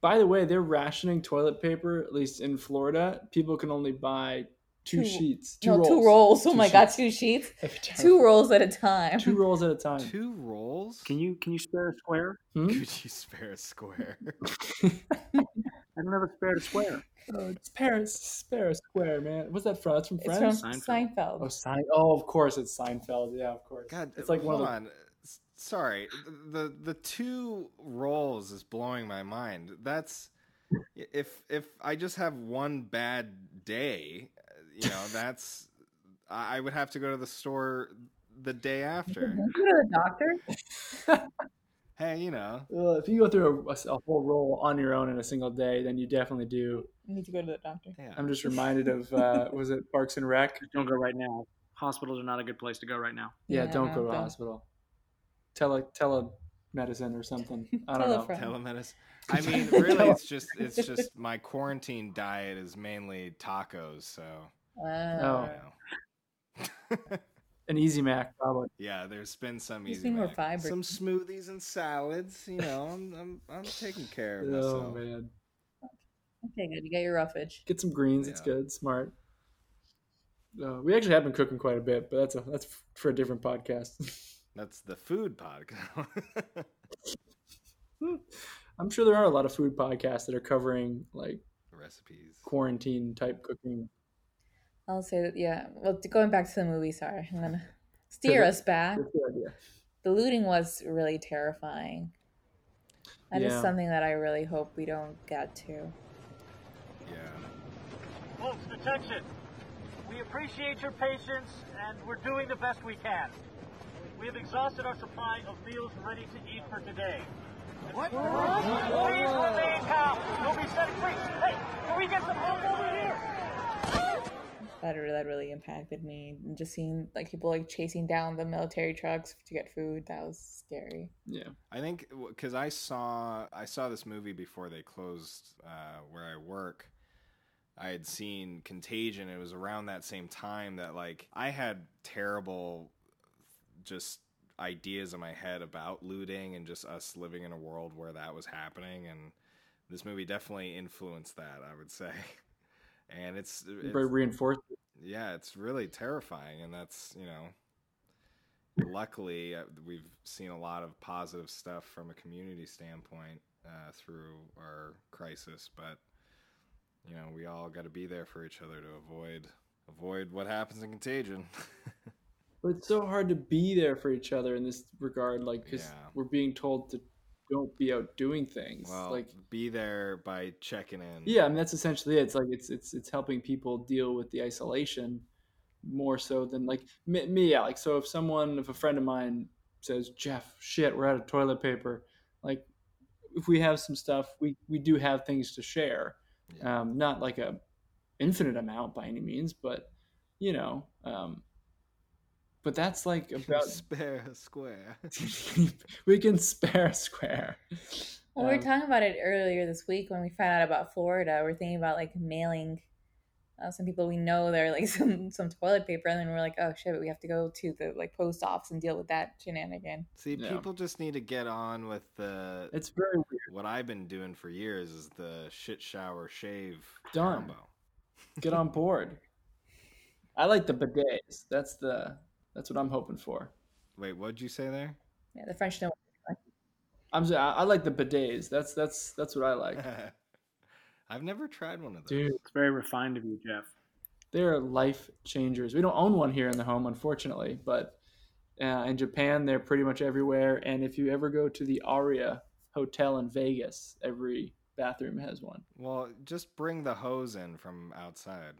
By the way, they're rationing toilet paper, at least in Florida. People can only buy two, Two- sheets. Two no, rolls. two rolls. Oh Two my god, two sheets. Two rolls at a time. Two rolls at a time. Two rolls? Can you can you spare a square? Hmm? Could you spare a square? I don't have a spare to square. Oh, it's Paris, spare a square, man. What's that from? That's from It's from Seinfeld. Oh, Sein- oh, of course, it's Seinfeld. Yeah, of course. God, it's like one hold of the, on. Sorry, the, the the two rolls is blowing my mind. That's if if I just have one bad day, you know, that's I I would have to go to the store the day after. Go to the doctor. Hey, you know, Well, if you go through a, a whole roll on your own in a single day, then you definitely do. You need to go to the doctor. yeah. I'm just reminded of uh, was it Parks and Rec? Don't go right now. Hospitals are not a good place to go right now. Yeah, Yeah, don't go to a don't. hospital. Tele telemedicine or something. I don't know. Telefriend. telemedicine. I mean, really, it's just it's just my quarantine diet is mainly tacos. So Uh, Oh. An Easy Mac, probably. Yeah, there's been some Just easy need more Mac. fiber. some smoothies and salads. You know, I'm I'm, I'm taking care of Oh myself. man, okay, good. You got your roughage. get some greens. It's good, smart. Uh, we actually have been cooking quite a bit, but that's a that's for a different podcast. That's the food podcast. I'm sure there are a lot of food podcasts that are covering like Recipes. quarantine type cooking. I'll say that. Yeah. Well, going back to the movie. Sorry, I'm gonna steer us back. That's a good idea. The looting was really terrifying. That is Yeah. something that I really hope we don't get to. Yeah. Folks, attention. We appreciate your patience and we're doing the best we can. We have exhausted our supply of meals ready to eat for today. What? Please remain calm. Don't be setting free. Hey, can we get some help over here? That really, that really impacted me. And just seeing like people like chasing down the military trucks to get food, that was scary. Yeah. I think because I saw I saw this movie before they closed uh, where I work. I had seen Contagion. It was around that same time that like I had terrible just ideas in my head about looting and just us living in a world where that was happening and this movie definitely influenced that, I would say. And it's, it's Very reinforced. yeah, it's really terrifying, and that's you know, luckily uh, we've seen a lot of positive stuff from a community standpoint uh, through our crisis, but you know, we all got to be there for each other to avoid avoid what happens in Contagion. But it's so hard to be there for each other in this regard, like because Yeah. we're being told to don't be out doing things. well, like be there by checking in. yeah, I mean that's essentially it. It's like it's it's it's helping people deal with the isolation more so than like me, me. Yeah, like so if someone, if a friend of mine says, Jeff, shit, we're out of toilet paper, like if we have some stuff, we we do have things to share. Um, not like a infinite amount by any means, but you know, um, but that's like about spare a square. we can spare a square. Well, we were Um, talking about it earlier this week when we found out about Florida. We're thinking about like mailing uh, some people we know there like some some toilet paper, and then we're like, oh shit, we have to go to the like post office and deal with that shenanigan. See, Yeah. people just need to get on with the. It's very weird. What I've been doing for years is the shit shower shave Done. combo. Get on board. I like the bidets. That's the that's what I'm hoping for. Wait, what'd you say there? Yeah, the French don't. I'm just i like the bidets. That's that's that's what I like. I've never tried one of those. Dude, It's very refined of you, Jeff. they're life changers. We don't own one here in the home, unfortunately, but uh, in Japan they're pretty much everywhere. And if you ever go to the Aria Hotel in Vegas, every bathroom has one. Well, just bring the hose in from outside.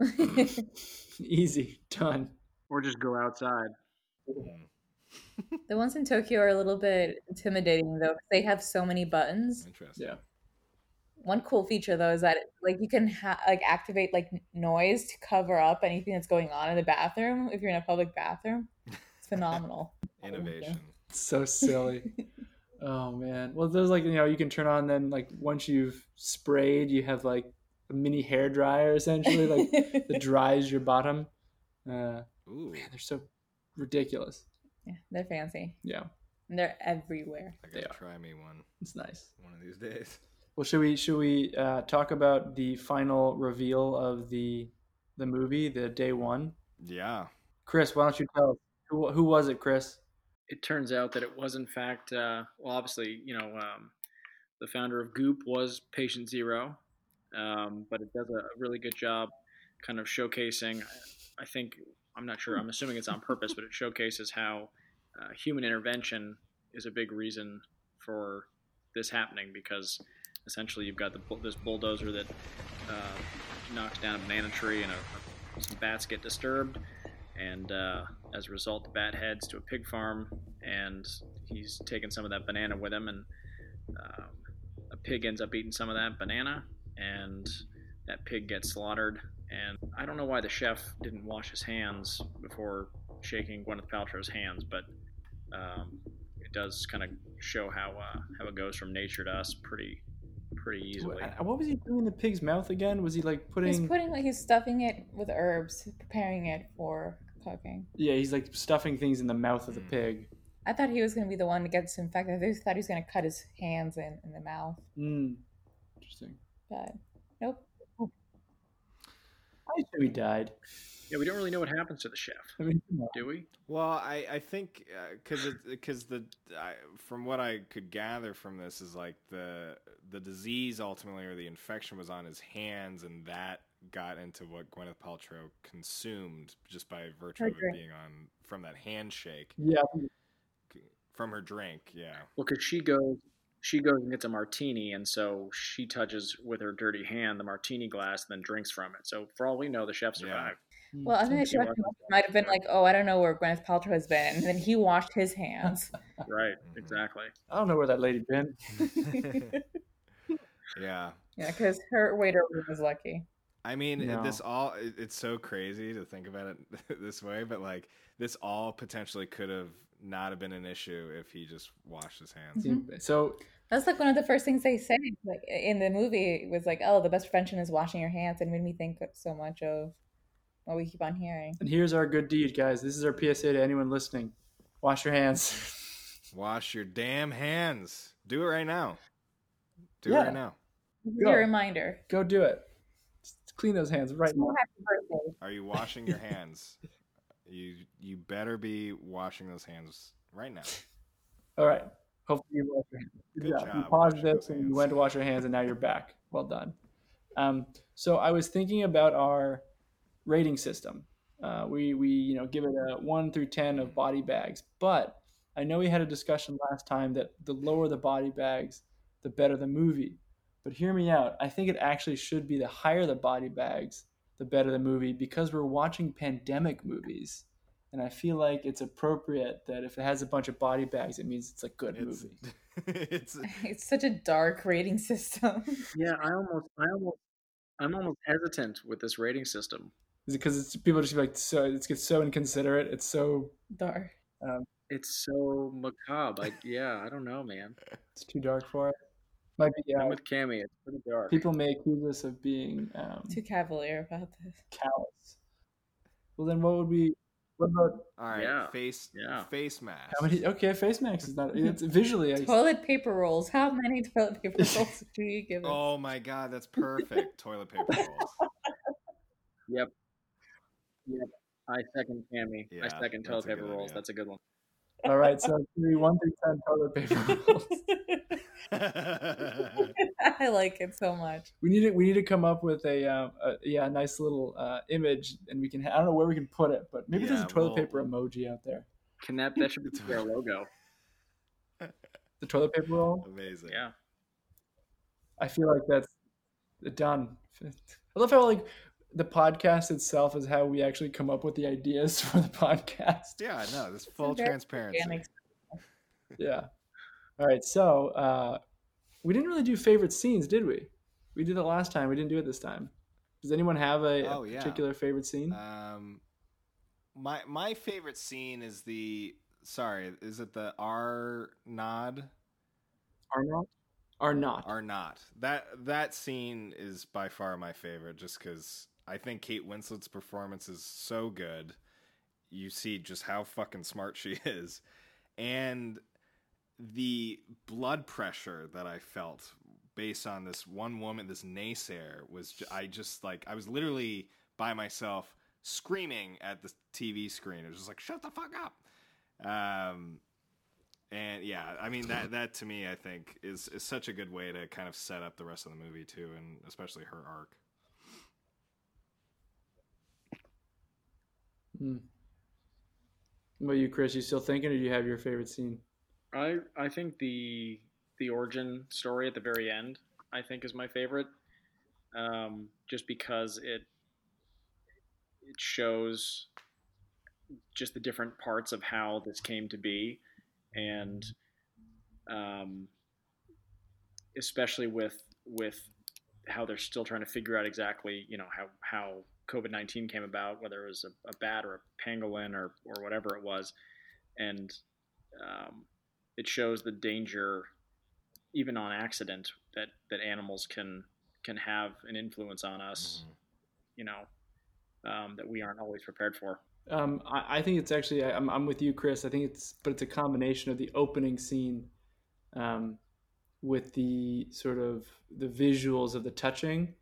Easy, done. Or just go outside. The ones in Tokyo are a little bit intimidating though. They have so many buttons. Interesting. Yeah. One cool feature though is that like you can ha- like activate like noise to cover up anything that's going on in the bathroom if you're in a public bathroom. It's phenomenal. Innovation. so silly. oh man. Well, there's like you know you can turn on then like once you've sprayed, you have like a mini hair dryer essentially like that dries your bottom. Uh, Ooh. man, they're so ridiculous. Yeah, they're fancy. Yeah, And they're everywhere. I gotta try me one it's nice. one of these days. Well, should we should we uh, talk about the final reveal of the the movie, the day one? Yeah. Chris, why don't you tell us who who was it, Chris? it turns out that it was in fact uh, well obviously you know um, the founder of goop was patient zero um, but it does a really good job kind of showcasing i think i'm not sure i'm assuming it's on purpose but it showcases how uh, human intervention is a big reason for this happening because essentially you've got the, this bulldozer that uh, knocks down a banana tree and a, a, some bats get disturbed and uh, as a result, the bat heads to a pig farm, and he's taking some of that banana with him, and um, a pig ends up eating some of that banana, and that pig gets slaughtered. And I don't know why the chef didn't wash his hands before shaking Gwyneth Paltrow's hands, but um, it does kind of show how uh, how it goes from nature to us pretty pretty easily. What, what was he doing in the pig's mouth again? Was he like putting? He's putting like he's stuffing it with herbs, preparing it for cooking. Yeah, he's like stuffing things in the mouth of the pig. I thought he was gonna be the one to get disinfected. I thought he was gonna cut his hands in, in the mouth, Mm. Interesting. but nope. I assume he died. Yeah, we don't really know what happens to the chef, I mean, come do we? Well, I I think uh, because it because the I, from what I could gather from this is like the the disease ultimately or the infection was on his hands and that got into what Gwyneth Paltrow consumed just by virtue Her of it being on from that handshake Yeah. from her drink. Yeah. Well, because she goes, she goes and gets a martini, and so she touches with her dirty hand the martini glass, and then drinks from it. So for all we know, the chef survived. Well, I think the chef might have been like, "Oh, I don't know where Gwyneth Paltrow has been," and then he washed his hands. Right, exactly. I don't know where that lady been. Yeah. yeah, because her waiter was lucky. I mean, No. this all, it's so crazy to think about it this way, but like this all potentially could have not have been an issue if he just washed his hands. Mhm. So That's like one of the first things they say, like in the movie, it was like, "Oh, the best prevention is washing your hands," and made me think so much of what we keep on hearing. And here's our good deed, guys. This is our PSA to anyone listening. Wash your hands. Wash your damn hands. Do it right now. Do Yeah. it right now. This is Go. your reminder. Go do it. Just clean those hands right now. Happy birthday. Are you washing your hands? you you better be washing those hands right now. All right. Hopefully you wash your hands. Good, Good job. You paused this and you went to wash your hands and now you're back. Well done. Um, so I was thinking about our rating system. Uh, we we you know give it a one through ten of body bags, but I know we had a discussion last time that the lower the body bags, the better the movie. But hear me out. I think it actually should be the higher the body bags, the better the movie because we're watching pandemic movies. And I feel like it's appropriate that if it has a bunch of body bags, it means it's a good It's- movie. it's It's such a dark rating system. yeah, I almost, I almost, I'm almost hesitant with this rating system. Is it because it's people just like so it's gets so inconsiderate. It's so dark. Um, It's so macabre. I, yeah, I don't know, man. it's too dark for it. Might be yeah. I'm with Cammy. It's pretty dark. People may accuse us of being um, Too cavalier about this. callous. Well, then what would we? What about All right, Yeah. face Yeah. face mask. how many? Okay, face mask is not. It's visually. I, Toilet paper rolls. How many toilet paper rolls do you give it? Oh my god, that's perfect. Toilet paper rolls. Yep. Yep. I second Cammy. Yeah, I second toilet paper rolls. idea. That's a good one. all right, so three, one through ten toilet paper rolls. I like it so much. We need to we need to come up with a, um, a yeah a nice little uh, image, and we can. Ha- I don't know where we can put it, but maybe there's a toilet well- paper emoji out there. Can that that should be our logo? The toilet paper roll. Amazing. Yeah. I feel like that's done. I love how like the podcast itself is how we actually come up with the ideas for the podcast. Yeah, no, this full transparency. Yeah. All right. So uh, we didn't really do favorite scenes, did we? We did it last time. We didn't do it this time. Does anyone have a, a Oh, yeah. particular favorite scene? Um, my my favorite scene is the sorry, is it the R nod? Are not? Are not. Are not that that scene is by far my favorite, just because I think Kate Winslet's performance is so good. You see just how fucking smart she is, and the blood pressure that I felt based on this one woman, this naysayer, was ju- I just like I was literally by myself screaming at the TV screen. It was just like shut the fuck up. Um, and yeah, I mean that that to me I think is is such a good way to kind of set up the rest of the movie too, and especially her arc. Hmm. What about you, Chris? You still thinking, or do you have your favorite scene? I I think the the origin story at the very end I think is my favorite, um, just because it it shows just the different parts of how this came to be, and um, especially with with how they're still trying to figure out exactly you know how how COVID nineteen came about, whether it was a, a bat or a pangolin or or whatever it was, and um, it shows the danger, even on accident, that that animals can can have an influence on us. You know, um, that we aren't always prepared for. Um, I, I think it's actually I- I'm, I'm with you, Chris. I think it's but it's a combination of the opening scene, um, with the sort of the visuals of the touching,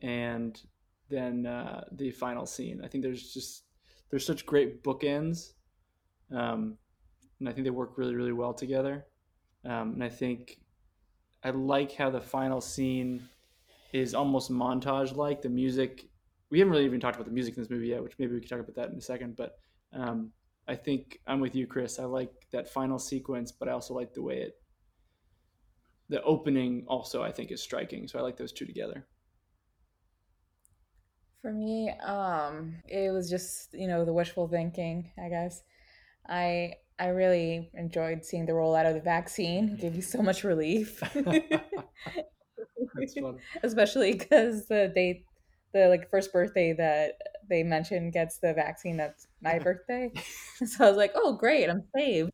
and then uh, the final scene. I think there's just there's such great bookends, um, and I think they work really really well together. Um, and I think I like how the final scene is almost montage like. The music we haven't really even talked about the music in this movie yet, which maybe we can talk about that in a second. But um, I think I'm with you, Chris. I like that final sequence, but I also like the way it, the opening also I think is striking. So I like those two together. For me, um, it was just you know the wishful thinking. I guess I I really enjoyed seeing the rollout of the vaccine. It gave you so much relief, That's especially because the date, the like first birthday that they mentioned gets the vaccine. That's my birthday. so I was like, oh great, I'm saved.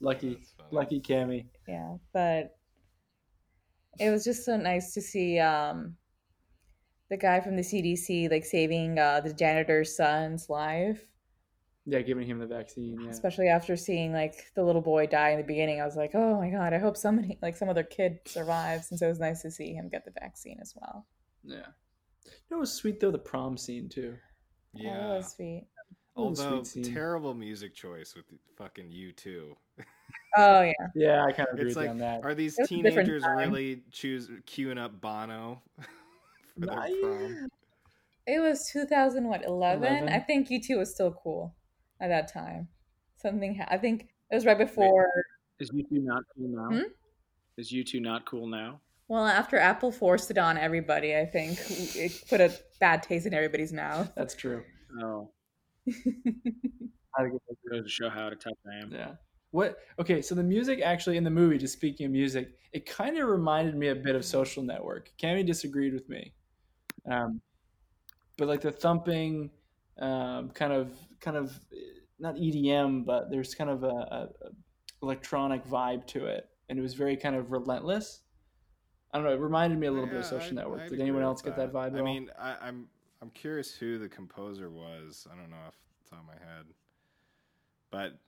Lucky, lucky Cammy. Yeah, but it was just so nice to see um the guy from the CDC like saving uh, the janitor's son's life. Yeah, giving him the vaccine. Yeah. Especially after seeing like the little boy die in the beginning, I was like, "Oh my god, I hope somebody like some other kid survives." And so it was nice to see him get the vaccine as well. Yeah. You know, it was sweet though the prom scene too. Yeah, that was sweet. was a Although sweet terrible music choice with fucking U2. Oh yeah. Yeah, I kind of agree It's with like, on that. are these It was a different teenagers really choose queuing up Bono for their prom? It was 2000 what 11? 11? I think U2 was still cool at that time. Something ha- I think it was right before. Is U2 not cool now? Hmm? Is U2 not cool now? Well, after Apple forced it on everybody, I think it put a bad taste in everybody's mouth. That's true. Oh. Goes to show how out of touch I am. Yeah. What? Okay, so the music actually in the movie, just speaking of music, it kind of reminded me a bit of Social Network. Cammy disagreed with me, um, but like the thumping, um, kind of, kind of, not EDM, but there's kind of a, a, a electronic vibe to it, and it was very kind of relentless. I don't know. It reminded me a little bit of Social I'd- Network. I'd Did anyone with else get that vibe? at I all? mean, I, I'm I'm curious who the composer was. I don't know off the top of my head, but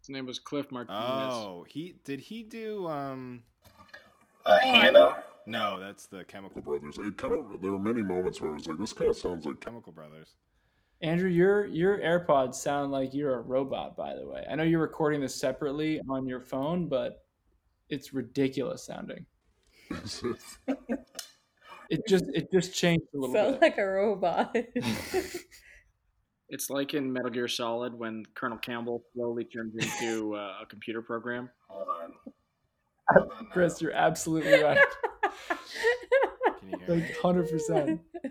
His name was Cliff Martinez. oh, he did he do um? Uh, Hanna? No, that's the Chemical Brothers. It kind of there were many moments where I was like, this kind of sounds like Chemical Brothers. Andrew, your your AirPods sound like you're a robot. By the way, I know you're recording this separately on your phone, but it's ridiculous sounding. It just it just changed a little Sounds bit. like a robot. It's like in Metal Gear Solid when Colonel Campbell slowly turns into uh, a computer program. Hold on. Chris, you're absolutely right. like hundred percent.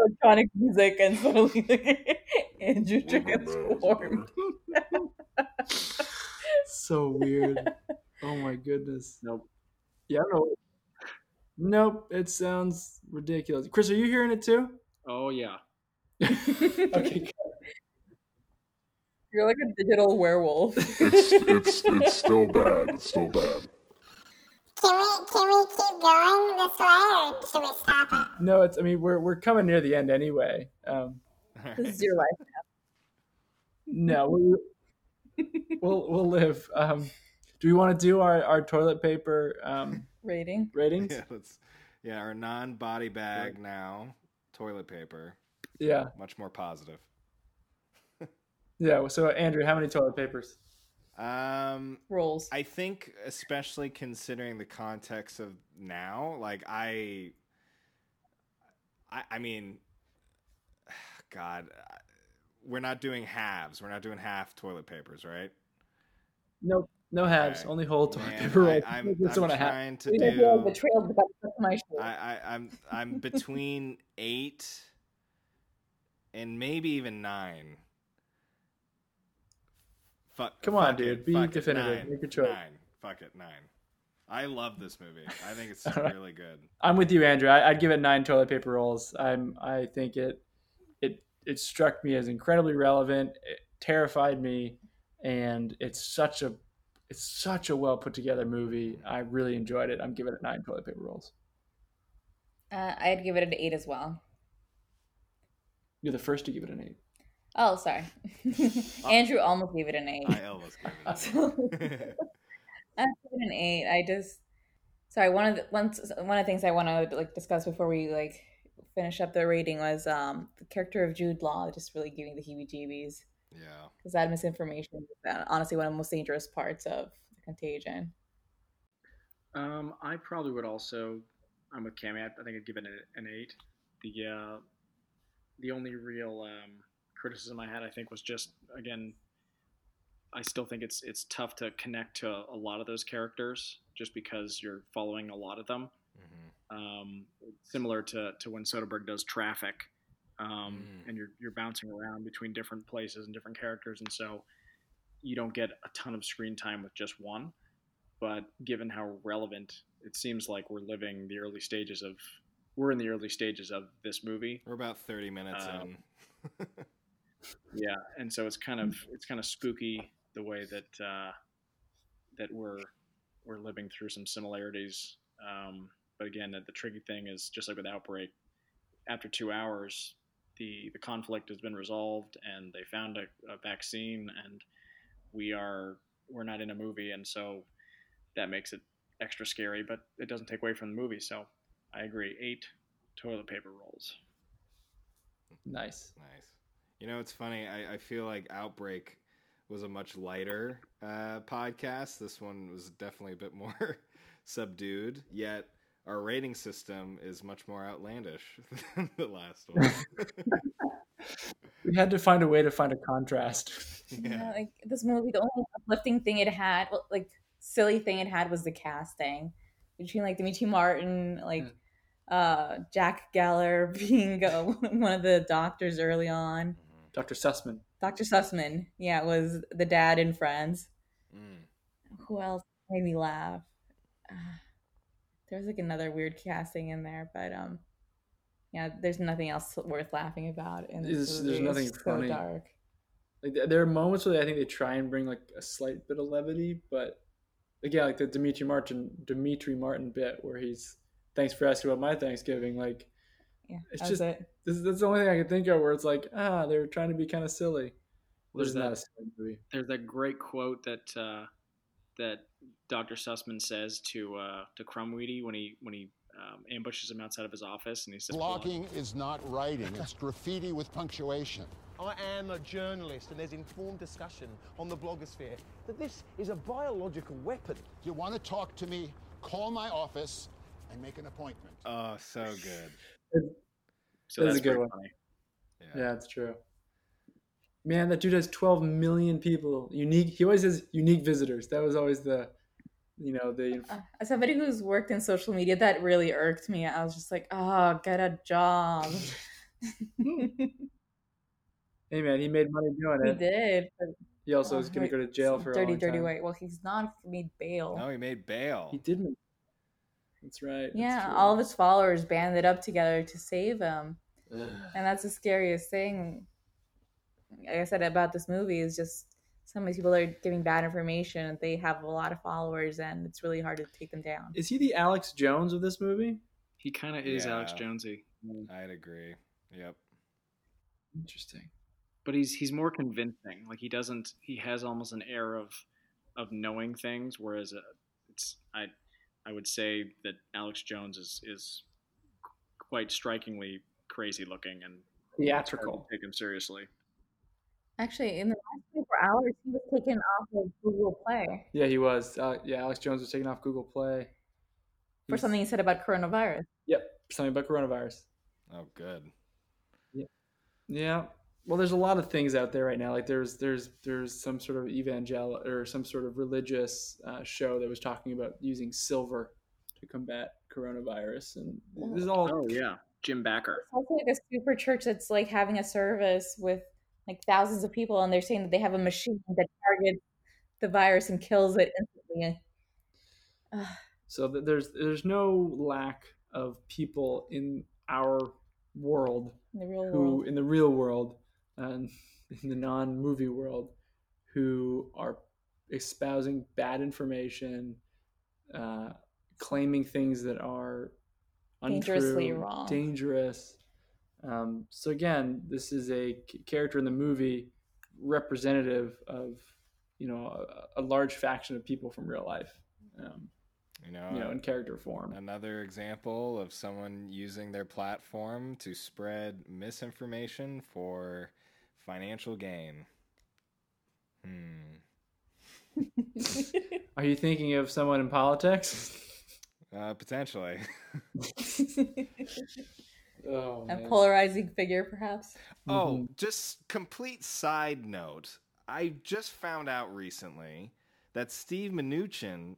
electronic music and suddenly Andrew transformed. So weird. Oh my goodness. Nope. Yeah, I. Nope. It sounds ridiculous. Chris, are you hearing it too? Oh yeah. okay. You're like a digital werewolf. It's it's it's still bad. It's still bad. Can we can we keep going this way, or should we stop it? No, it's. I mean, we're we're coming near the end anyway. Um, This is your life. no, we, we'll we'll live. Um, do we want to do our, our toilet paper um, Rating. ratings? Yeah, let's. Yeah, our non-body bag now, toilet paper. Yeah. much more positive. Yeah. So Andrew, how many toilet papers? Um, rolls. I think, especially considering the context of now, like I, I, I mean, God, I- we're not doing halves. We're not doing half toilet papers, right? No, no halves. Okay. Only whole toilet Man, paper I, rolls. I'm, I'm want a trying to You know, feel like do. the trail's about to touch my shoe. I, I, I'm I'm between eight and maybe even nine. Fuck. Come on, dude. it, Be fuck it, definitive. Nine, Make a choice. Nine. Fuck it. Nine. I love this movie. I think it's All right. really good. I'm with you, Andrew. I, I'd give it nine toilet paper rolls. I'm. I think it, it, it struck me as incredibly relevant. It terrified me, and it's such a, it's such a well put together movie. I really enjoyed it. I'm giving it nine toilet paper rolls. Uh, I'd give it an eight as well. You're the first to give it an eight. Oh, sorry. Andrew almost gave it an eight. I almost gave it So- I give it an eight. I just sorry. One of the one one of the things I want to like discuss before we like finish up the rating was um the character of Jude Law just really giving the heebie-jeebies Yeah. because that misinformation is uh, honestly one of the most dangerous parts of the contagion. Um, I probably would also. I'm with Cammy. I, I think I'd give it a- an eight. The uh, the only real um, criticism I had, I think, was just again. I still think it's it's tough to connect to a lot of those characters just because you're following a lot of them. Um, similar to, to when Soderbergh does Traffic, um, and you're you're bouncing around between different places and different characters, and so you don't get a ton of screen time with just one. but given how relevant it seems like we're living the early stages of we're in the early stages of this movie. We're about 30 minutes Um, in. Yeah, and so it's kind of it's kind of spooky the way that uh, that we're we're living through some similarities. Um, but again, the, the tricky thing is just like with outbreak, after two hours, the the conflict has been resolved, and they found a, a vaccine, and we are we're not in a movie, and so that makes it extra scary. But it doesn't take away from the movie. So I agree. Eight toilet paper rolls. Nice. Nice. You know, it's funny. I, I feel like Outbreak was a much lighter uh, podcast. This one was definitely a bit more subdued, yet our rating system is much more outlandish than the last one. We had to find a way to find a contrast. Yeah. like this movie, the only uplifting thing it had, well, like silly thing it had, was the casting between like Demetri Martin, like uh Jack Geller being uh, one of the doctors early on. Dr. Sussman. Dr. Sussman, yeah, it was the dad in Friends. Mm. Who else made me laugh? Uh, there was like another weird casting in there, but um, yeah, there's nothing else worth laughing about And this There's, movie. there's nothing it's so funny. dark. Like there are moments where I think they try and bring like a slight bit of levity, but again, like the Demetri Martin Demetri Martin bit where he's thanks for asking about my Thanksgiving. Like Yeah, it's that's just it. This, that's the only thing I can think of where it's like ah they're trying to be kind of silly. There's There's that- silly. There's that great quote that uh, that Dr. Sussman says to uh, to Krumwiede when he when he um, ambushes him outside of his office, and he says, Blogging is not writing, it's graffiti with punctuation. I am a journalist, and there's informed discussion on the blogosphere that this is a biological weapon. You want to talk to me? Call my office and make an appointment. Oh, so good. So That's that's a good one. funny. Yeah, it's true. Man, that dude has 12 million people. Unique. He always has unique visitors. That was always the, you know, the. Uh, As somebody who's worked in social media, that really irked me. I was just like, oh, get a job. Hey man, he made money doing it. he did. He also oh, is going to go to jail for a dirty, long dirty time. white. Well, he's not. He made bail. No, he made bail. He did. Make... That's right. that's Yeah, true. all of his followers banded up together to save him. Ugh. And that's the scariest thing. Like I said about this movie is just so many people are giving bad information they have a lot of followers and it's really hard to take them down. Is he the Alex Jones of this movie? He kind of is Alex Jonesy, I'd agree. Yep. Interesting. but he's he's more convincing. Like he doesn't he has almost an air of of knowing things, whereas uh, it's I I would say that Alex Jones is is quite strikingly crazy looking and it's to Theatrical. Take him seriously. Actually, in the last 24 hours, he was taken off of Google Play Yeah, he was. Uh, yeah, Alex Jones was taken off Google Play. for something he said about coronavirus. Yep, something about coronavirus. Oh, good. Yeah. Well, there's a lot of things out there right now. Like there's there's there's some sort of evangel or some sort of religious uh, show that was talking about using silver to combat coronavirus, and this is all. Oh yeah, Jim Bakker. It's also like a super church that's like having a service with like thousands of people, and they're saying that they have a machine that targets the virus and kills it instantly. Ugh. So there's there's no lack of people in our world In the real who world. in the real world and in the non-movie world who are espousing bad information, uh, claiming things that are Dangerously wrong. dangerous. Um, so again, this is a character in the movie representative of you know a, a large faction of people from real life. Um, You know, you know, in character form. Another example of someone using their platform to spread misinformation for financial gain. Hmm. Are you thinking of someone in politics? Uh, potentially. oh, a polarizing figure, perhaps. Oh, just complete side note. I just found out recently that Steve Mnuchin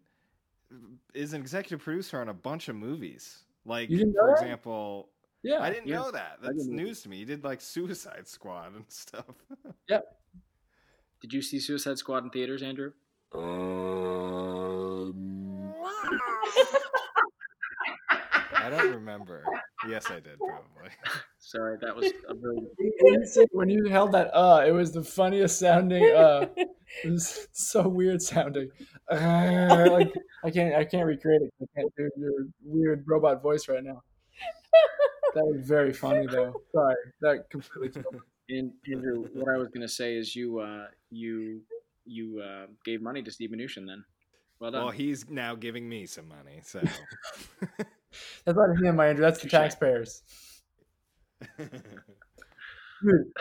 is an executive producer on a bunch of movies. Like, You didn't know for that? example, Yeah, I didn't yeah. know that. That's didn't either. news to me. He did like Suicide Squad and stuff. Yep. Did you see Suicide Squad in theaters, Andrew? Uh, I don't remember. Yes, I did probably. Sorry, that was a really. When you said- when you held that uh, it was the funniest sounding uh. It was so weird sounding. Uh, like I can't I can't recreate it. I can't do your weird robot voice right now. That was very funny though. Sorry, that completely killed. And Andrew, what I was gonna say is you uh, you you uh, gave money to Steve Mnuchin then. Well done. Well, he's now giving me some money, so That's not him, my Andrew. That's the taxpayers. Dude,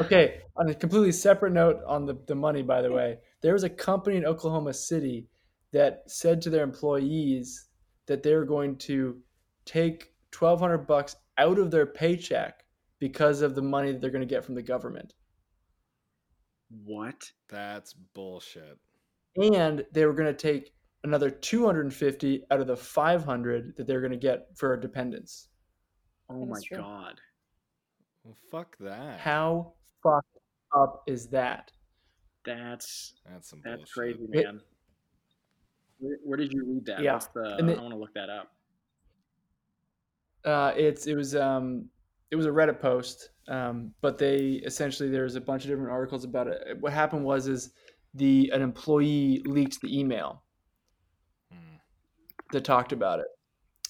okay. On a completely separate note on the, the money, by the way, there was a company in Oklahoma City that said to their employees that they were going to take twelve hundred bucks out of their paycheck because of the money that they're going to get from the government. What? that's bullshit. And they were going to take another 250 out of the 500 that they're going to get for dependents. Oh That my true. god. Well, fuck that. How fucked up is that? That's That's some that's bullshit. crazy, It- man. Where, where did you read that? Yeah, the? and I want to look that up. Uh, it's it was um it was a Reddit post, um, but they essentially there's a bunch of different articles about it. What happened was is the an employee leaked the email that talked about it.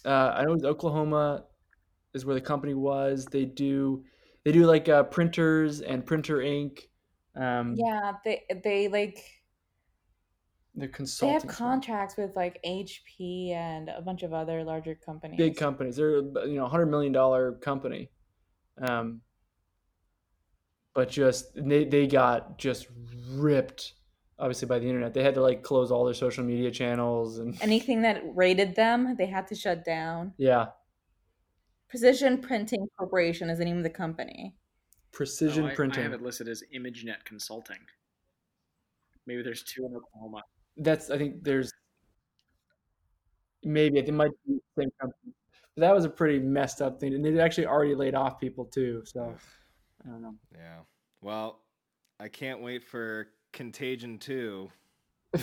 Uh, I know it was Oklahoma is where the company was. They do they do like uh, printers and printer ink. Um, Yeah, they they like they're they have contracts with like HP and a bunch of other larger companies. big companies. They're you know a hundred million dollar company, um, but just they they got just ripped obviously by the internet. They had to like close all their social media channels and Anything that rated them, they had to shut down. yeah, Precision Printing Corporation is the name of the company. precision Oh, I- printing. I have it listed as ImageNet Consulting. Maybe there's two in Oklahoma. That's I think there's maybe it might be the same company. But that was a pretty messed up thing, and they actually already laid off people too. So I don't know. Yeah. Well, I can't wait for Contagion 2.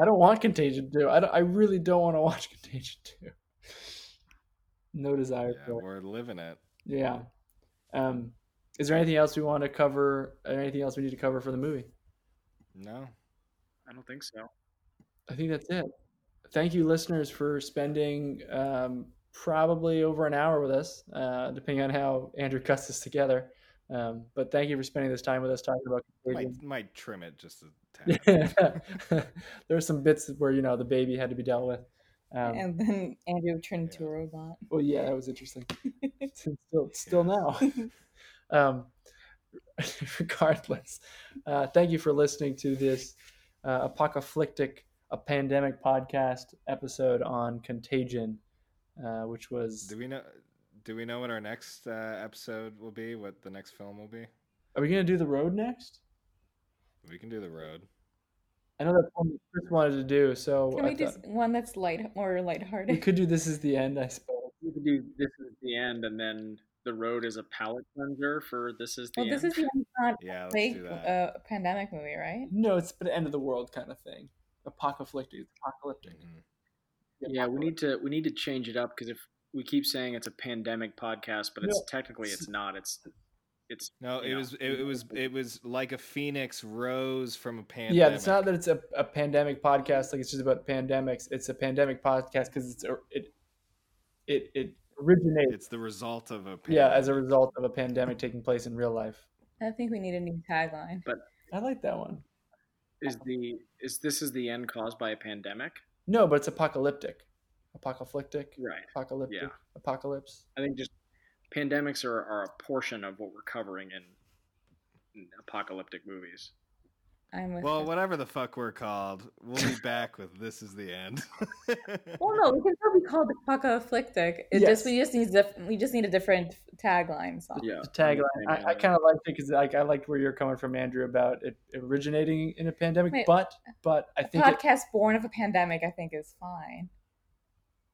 I don't want Contagion 2. I, don't, I really don't want to watch Contagion 2. No desire Yeah, for it. we're living it. Yeah. Um, is there anything else we want to cover? or Anything else we need to cover for the movie? No. I don't think so. I think that's it. Thank you, listeners, for spending um, probably over an hour with us, uh, depending on how Andrew cuts this together. Um, but thank you for spending this time with us talking about Might, might trim it just a tad. there are some bits where you know the baby had to be dealt with. Um, and then Andrew turned into a robot. well, yeah, that was interesting. still, still now. um, regardless, uh, thank you for listening to this uh, apocalyptic, a pandemic podcast episode on Contagion, uh, which was. Do we know? Do we know what our next uh, episode will be? What the next film will be? Are we gonna do the road next? We can do the road. I know that's one that Chris wanted to do, so Can we do thought- s- one that's light, more lighthearted? we could do this is the end, I suppose. We could do this is the end, and then the road is a palate cleanser for this is the Well, end. this is the end, not Yeah, let's like do a pandemic movie, right? No, it's the end of the world kind of thing. Apocalyptic. Apocalyptic. Mm-hmm. yeah, we need to we need to change it up because if we keep saying it's a pandemic podcast, but it's No. technically it's not. It's it's No, it know, was it, it was it was like a phoenix rose from a pandemic. Yeah, it's not that it's a, a pandemic podcast like it's just about pandemics. It's a pandemic podcast because it's a, it it it originates It's the result of a yeah as a result of a pandemic taking place in real life. I think we need a new tagline. But I like that one. is the is this is the end caused by a pandemic? No, but it's apocalyptic, apocalyptic, Right. apocalyptic, Yeah. apocalypse. I think just pandemics are, are a portion of what we're covering in, in apocalyptic movies. I'm with Well, whatever the fuck we're called, we'll be back with this is the end. Well, no, we can still be called apocalyptic. It Yes. just we just need diff- we just need a different tagline. So. Yeah. The tagline. I, I kind of liked it because like I liked where you're coming from, Andrew, about it originating in a pandemic. Wait, but but I think it, podcast born of a pandemic, I think, is fine.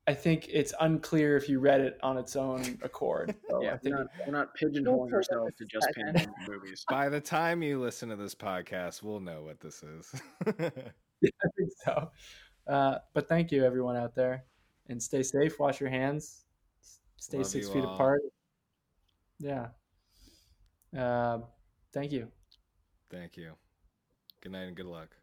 I think it's unclear if you read it on its own accord. So yeah, we're not, we're not pigeonholing ourselves to just pandemic movies. By the time you listen to this podcast, we'll know what this is. yeah, I think so. Uh, but thank you, everyone out there, and stay safe. Wash your hands. Stay Love six feet all. apart. Yeah. Uh, thank you. Thank you. Good night and good luck.